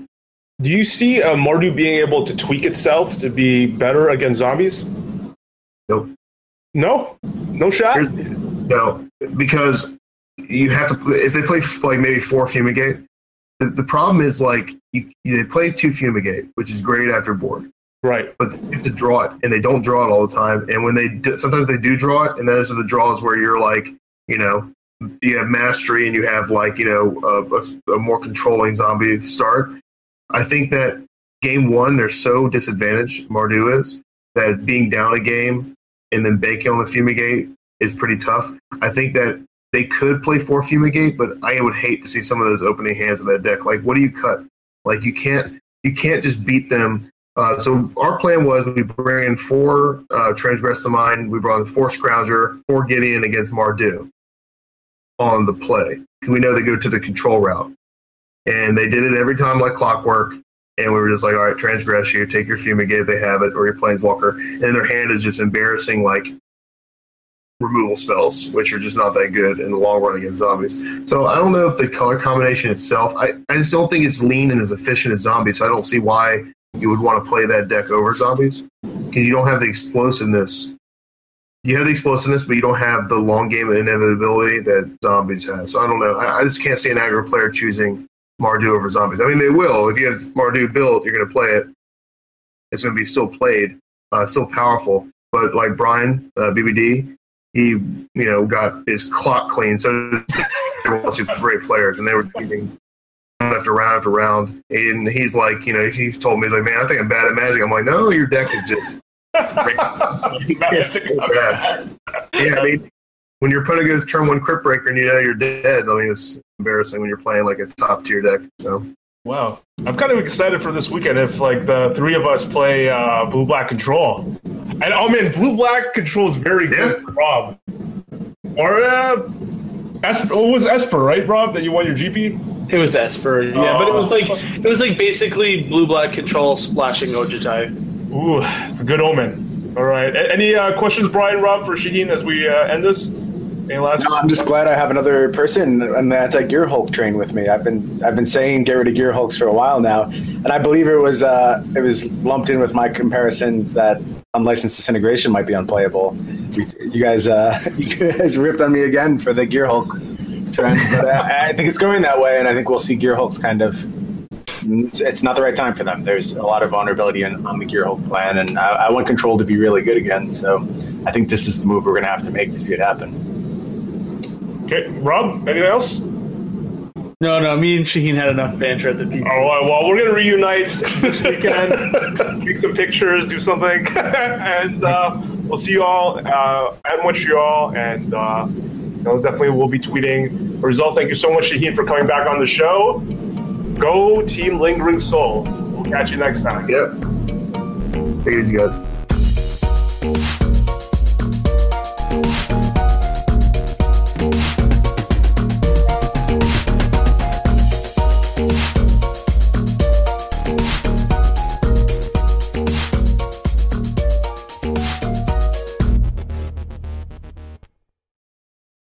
Do you see uh, Mardu being able to tweak itself to be better against zombies? Nope. No, no shot. No, because you have to. If they play like maybe four fumigate, the, the problem is like you, they play two fumigate, which is great after board, Right. but you have to draw it, and they don't draw it all the time. And when they do, sometimes they do draw it, and those are the draws where you're like, you know, you have mastery and you have like you know a, a, a more controlling zombie start. I think that game one they're so disadvantaged. Mardu is that being down a game and then banking on the fumigate is pretty tough. I think that they could play for fumigate, but I would hate to see some of those opening hands of that deck. Like, what do you cut? Like, you can't you can't just beat them. Uh, so our plan was we bring in four uh, transgress the mind. We brought in four scrounger, four Gideon against Mardu on the play. We know they go to the control route, and they did it every time like clockwork. And we were just like, all right, transgress you, take your fumigate they have it, or your planeswalker. And their hand is just embarrassing, like removal spells, which are just not that good in the long run against zombies. So I don't know if the color combination itself, I, I just don't think it's lean and as efficient as zombies. So I don't see why you would want to play that deck over zombies because you don't have the explosiveness. You have the explosiveness, but you don't have the long game inevitability that zombies has. So I don't know. I, I just can't see an aggro player choosing Mardu over zombies. I mean, they will. If you have Mardu built, you're going to play it. It's going to be still played, uh, still powerful. But like Brian, uh, BBD, he you know got his clock clean. So [laughs] everyone else who's great players, and they were beating round after round after round. And he's like, you know, he's told me like, man, I think I'm bad at Magic. I'm like, no, your deck is just [laughs] [laughs] it's so bad. Yeah, I mean, when your opponent goes turn one Cryptbreaker and you know you're dead, I mean, it's embarrassing when you're playing like a top tier deck. So Wow. I'm kind of excited for this weekend if like the three of us play uh, blue black control. And oh man, blue black control is very good, Yeah. Rob. Or uh, Esper, it was Esper, right, Rob? That you won your GP. It was Esper, yeah, but it was like it was like basically blue black control splashing Ojutai. Ooh, it's a good omen. All right. A- any uh, questions, Brian, Rob, for Shaheen as we uh, end this? Any last? No, I'm just glad I have another person on the anti Gearhulk train with me. I've been I've been saying get rid of Gearhulks for a while now, and I believe it was uh, it was lumped in with my comparisons that unlicensed disintegration might be unplayable. You, guys uh, [laughs] you guys ripped on me again for the Gearhulk trend, but I, I think it's going that way, and I think we'll see Gearhulks kind of. It's, it's not the right time for them. There's a lot of vulnerability in, on the Gearhulk plan, and I, I want Control to be really good again. So I think this is the move we're going to have to make to see it happen. Okay, Rob. Anything else? No, no, me and Shaheen had enough banter at the PT. All right. Well, we're gonna reunite this weekend. [laughs] take some pictures, do something, [laughs] and uh, we'll see you all uh, at Montreal. And uh, you know, definitely we'll be tweeting the result. Thank you so much, Shaheen, for coming back on the show. Go Team Lingering Souls. We'll catch you next time. yep. Take it easy, guys.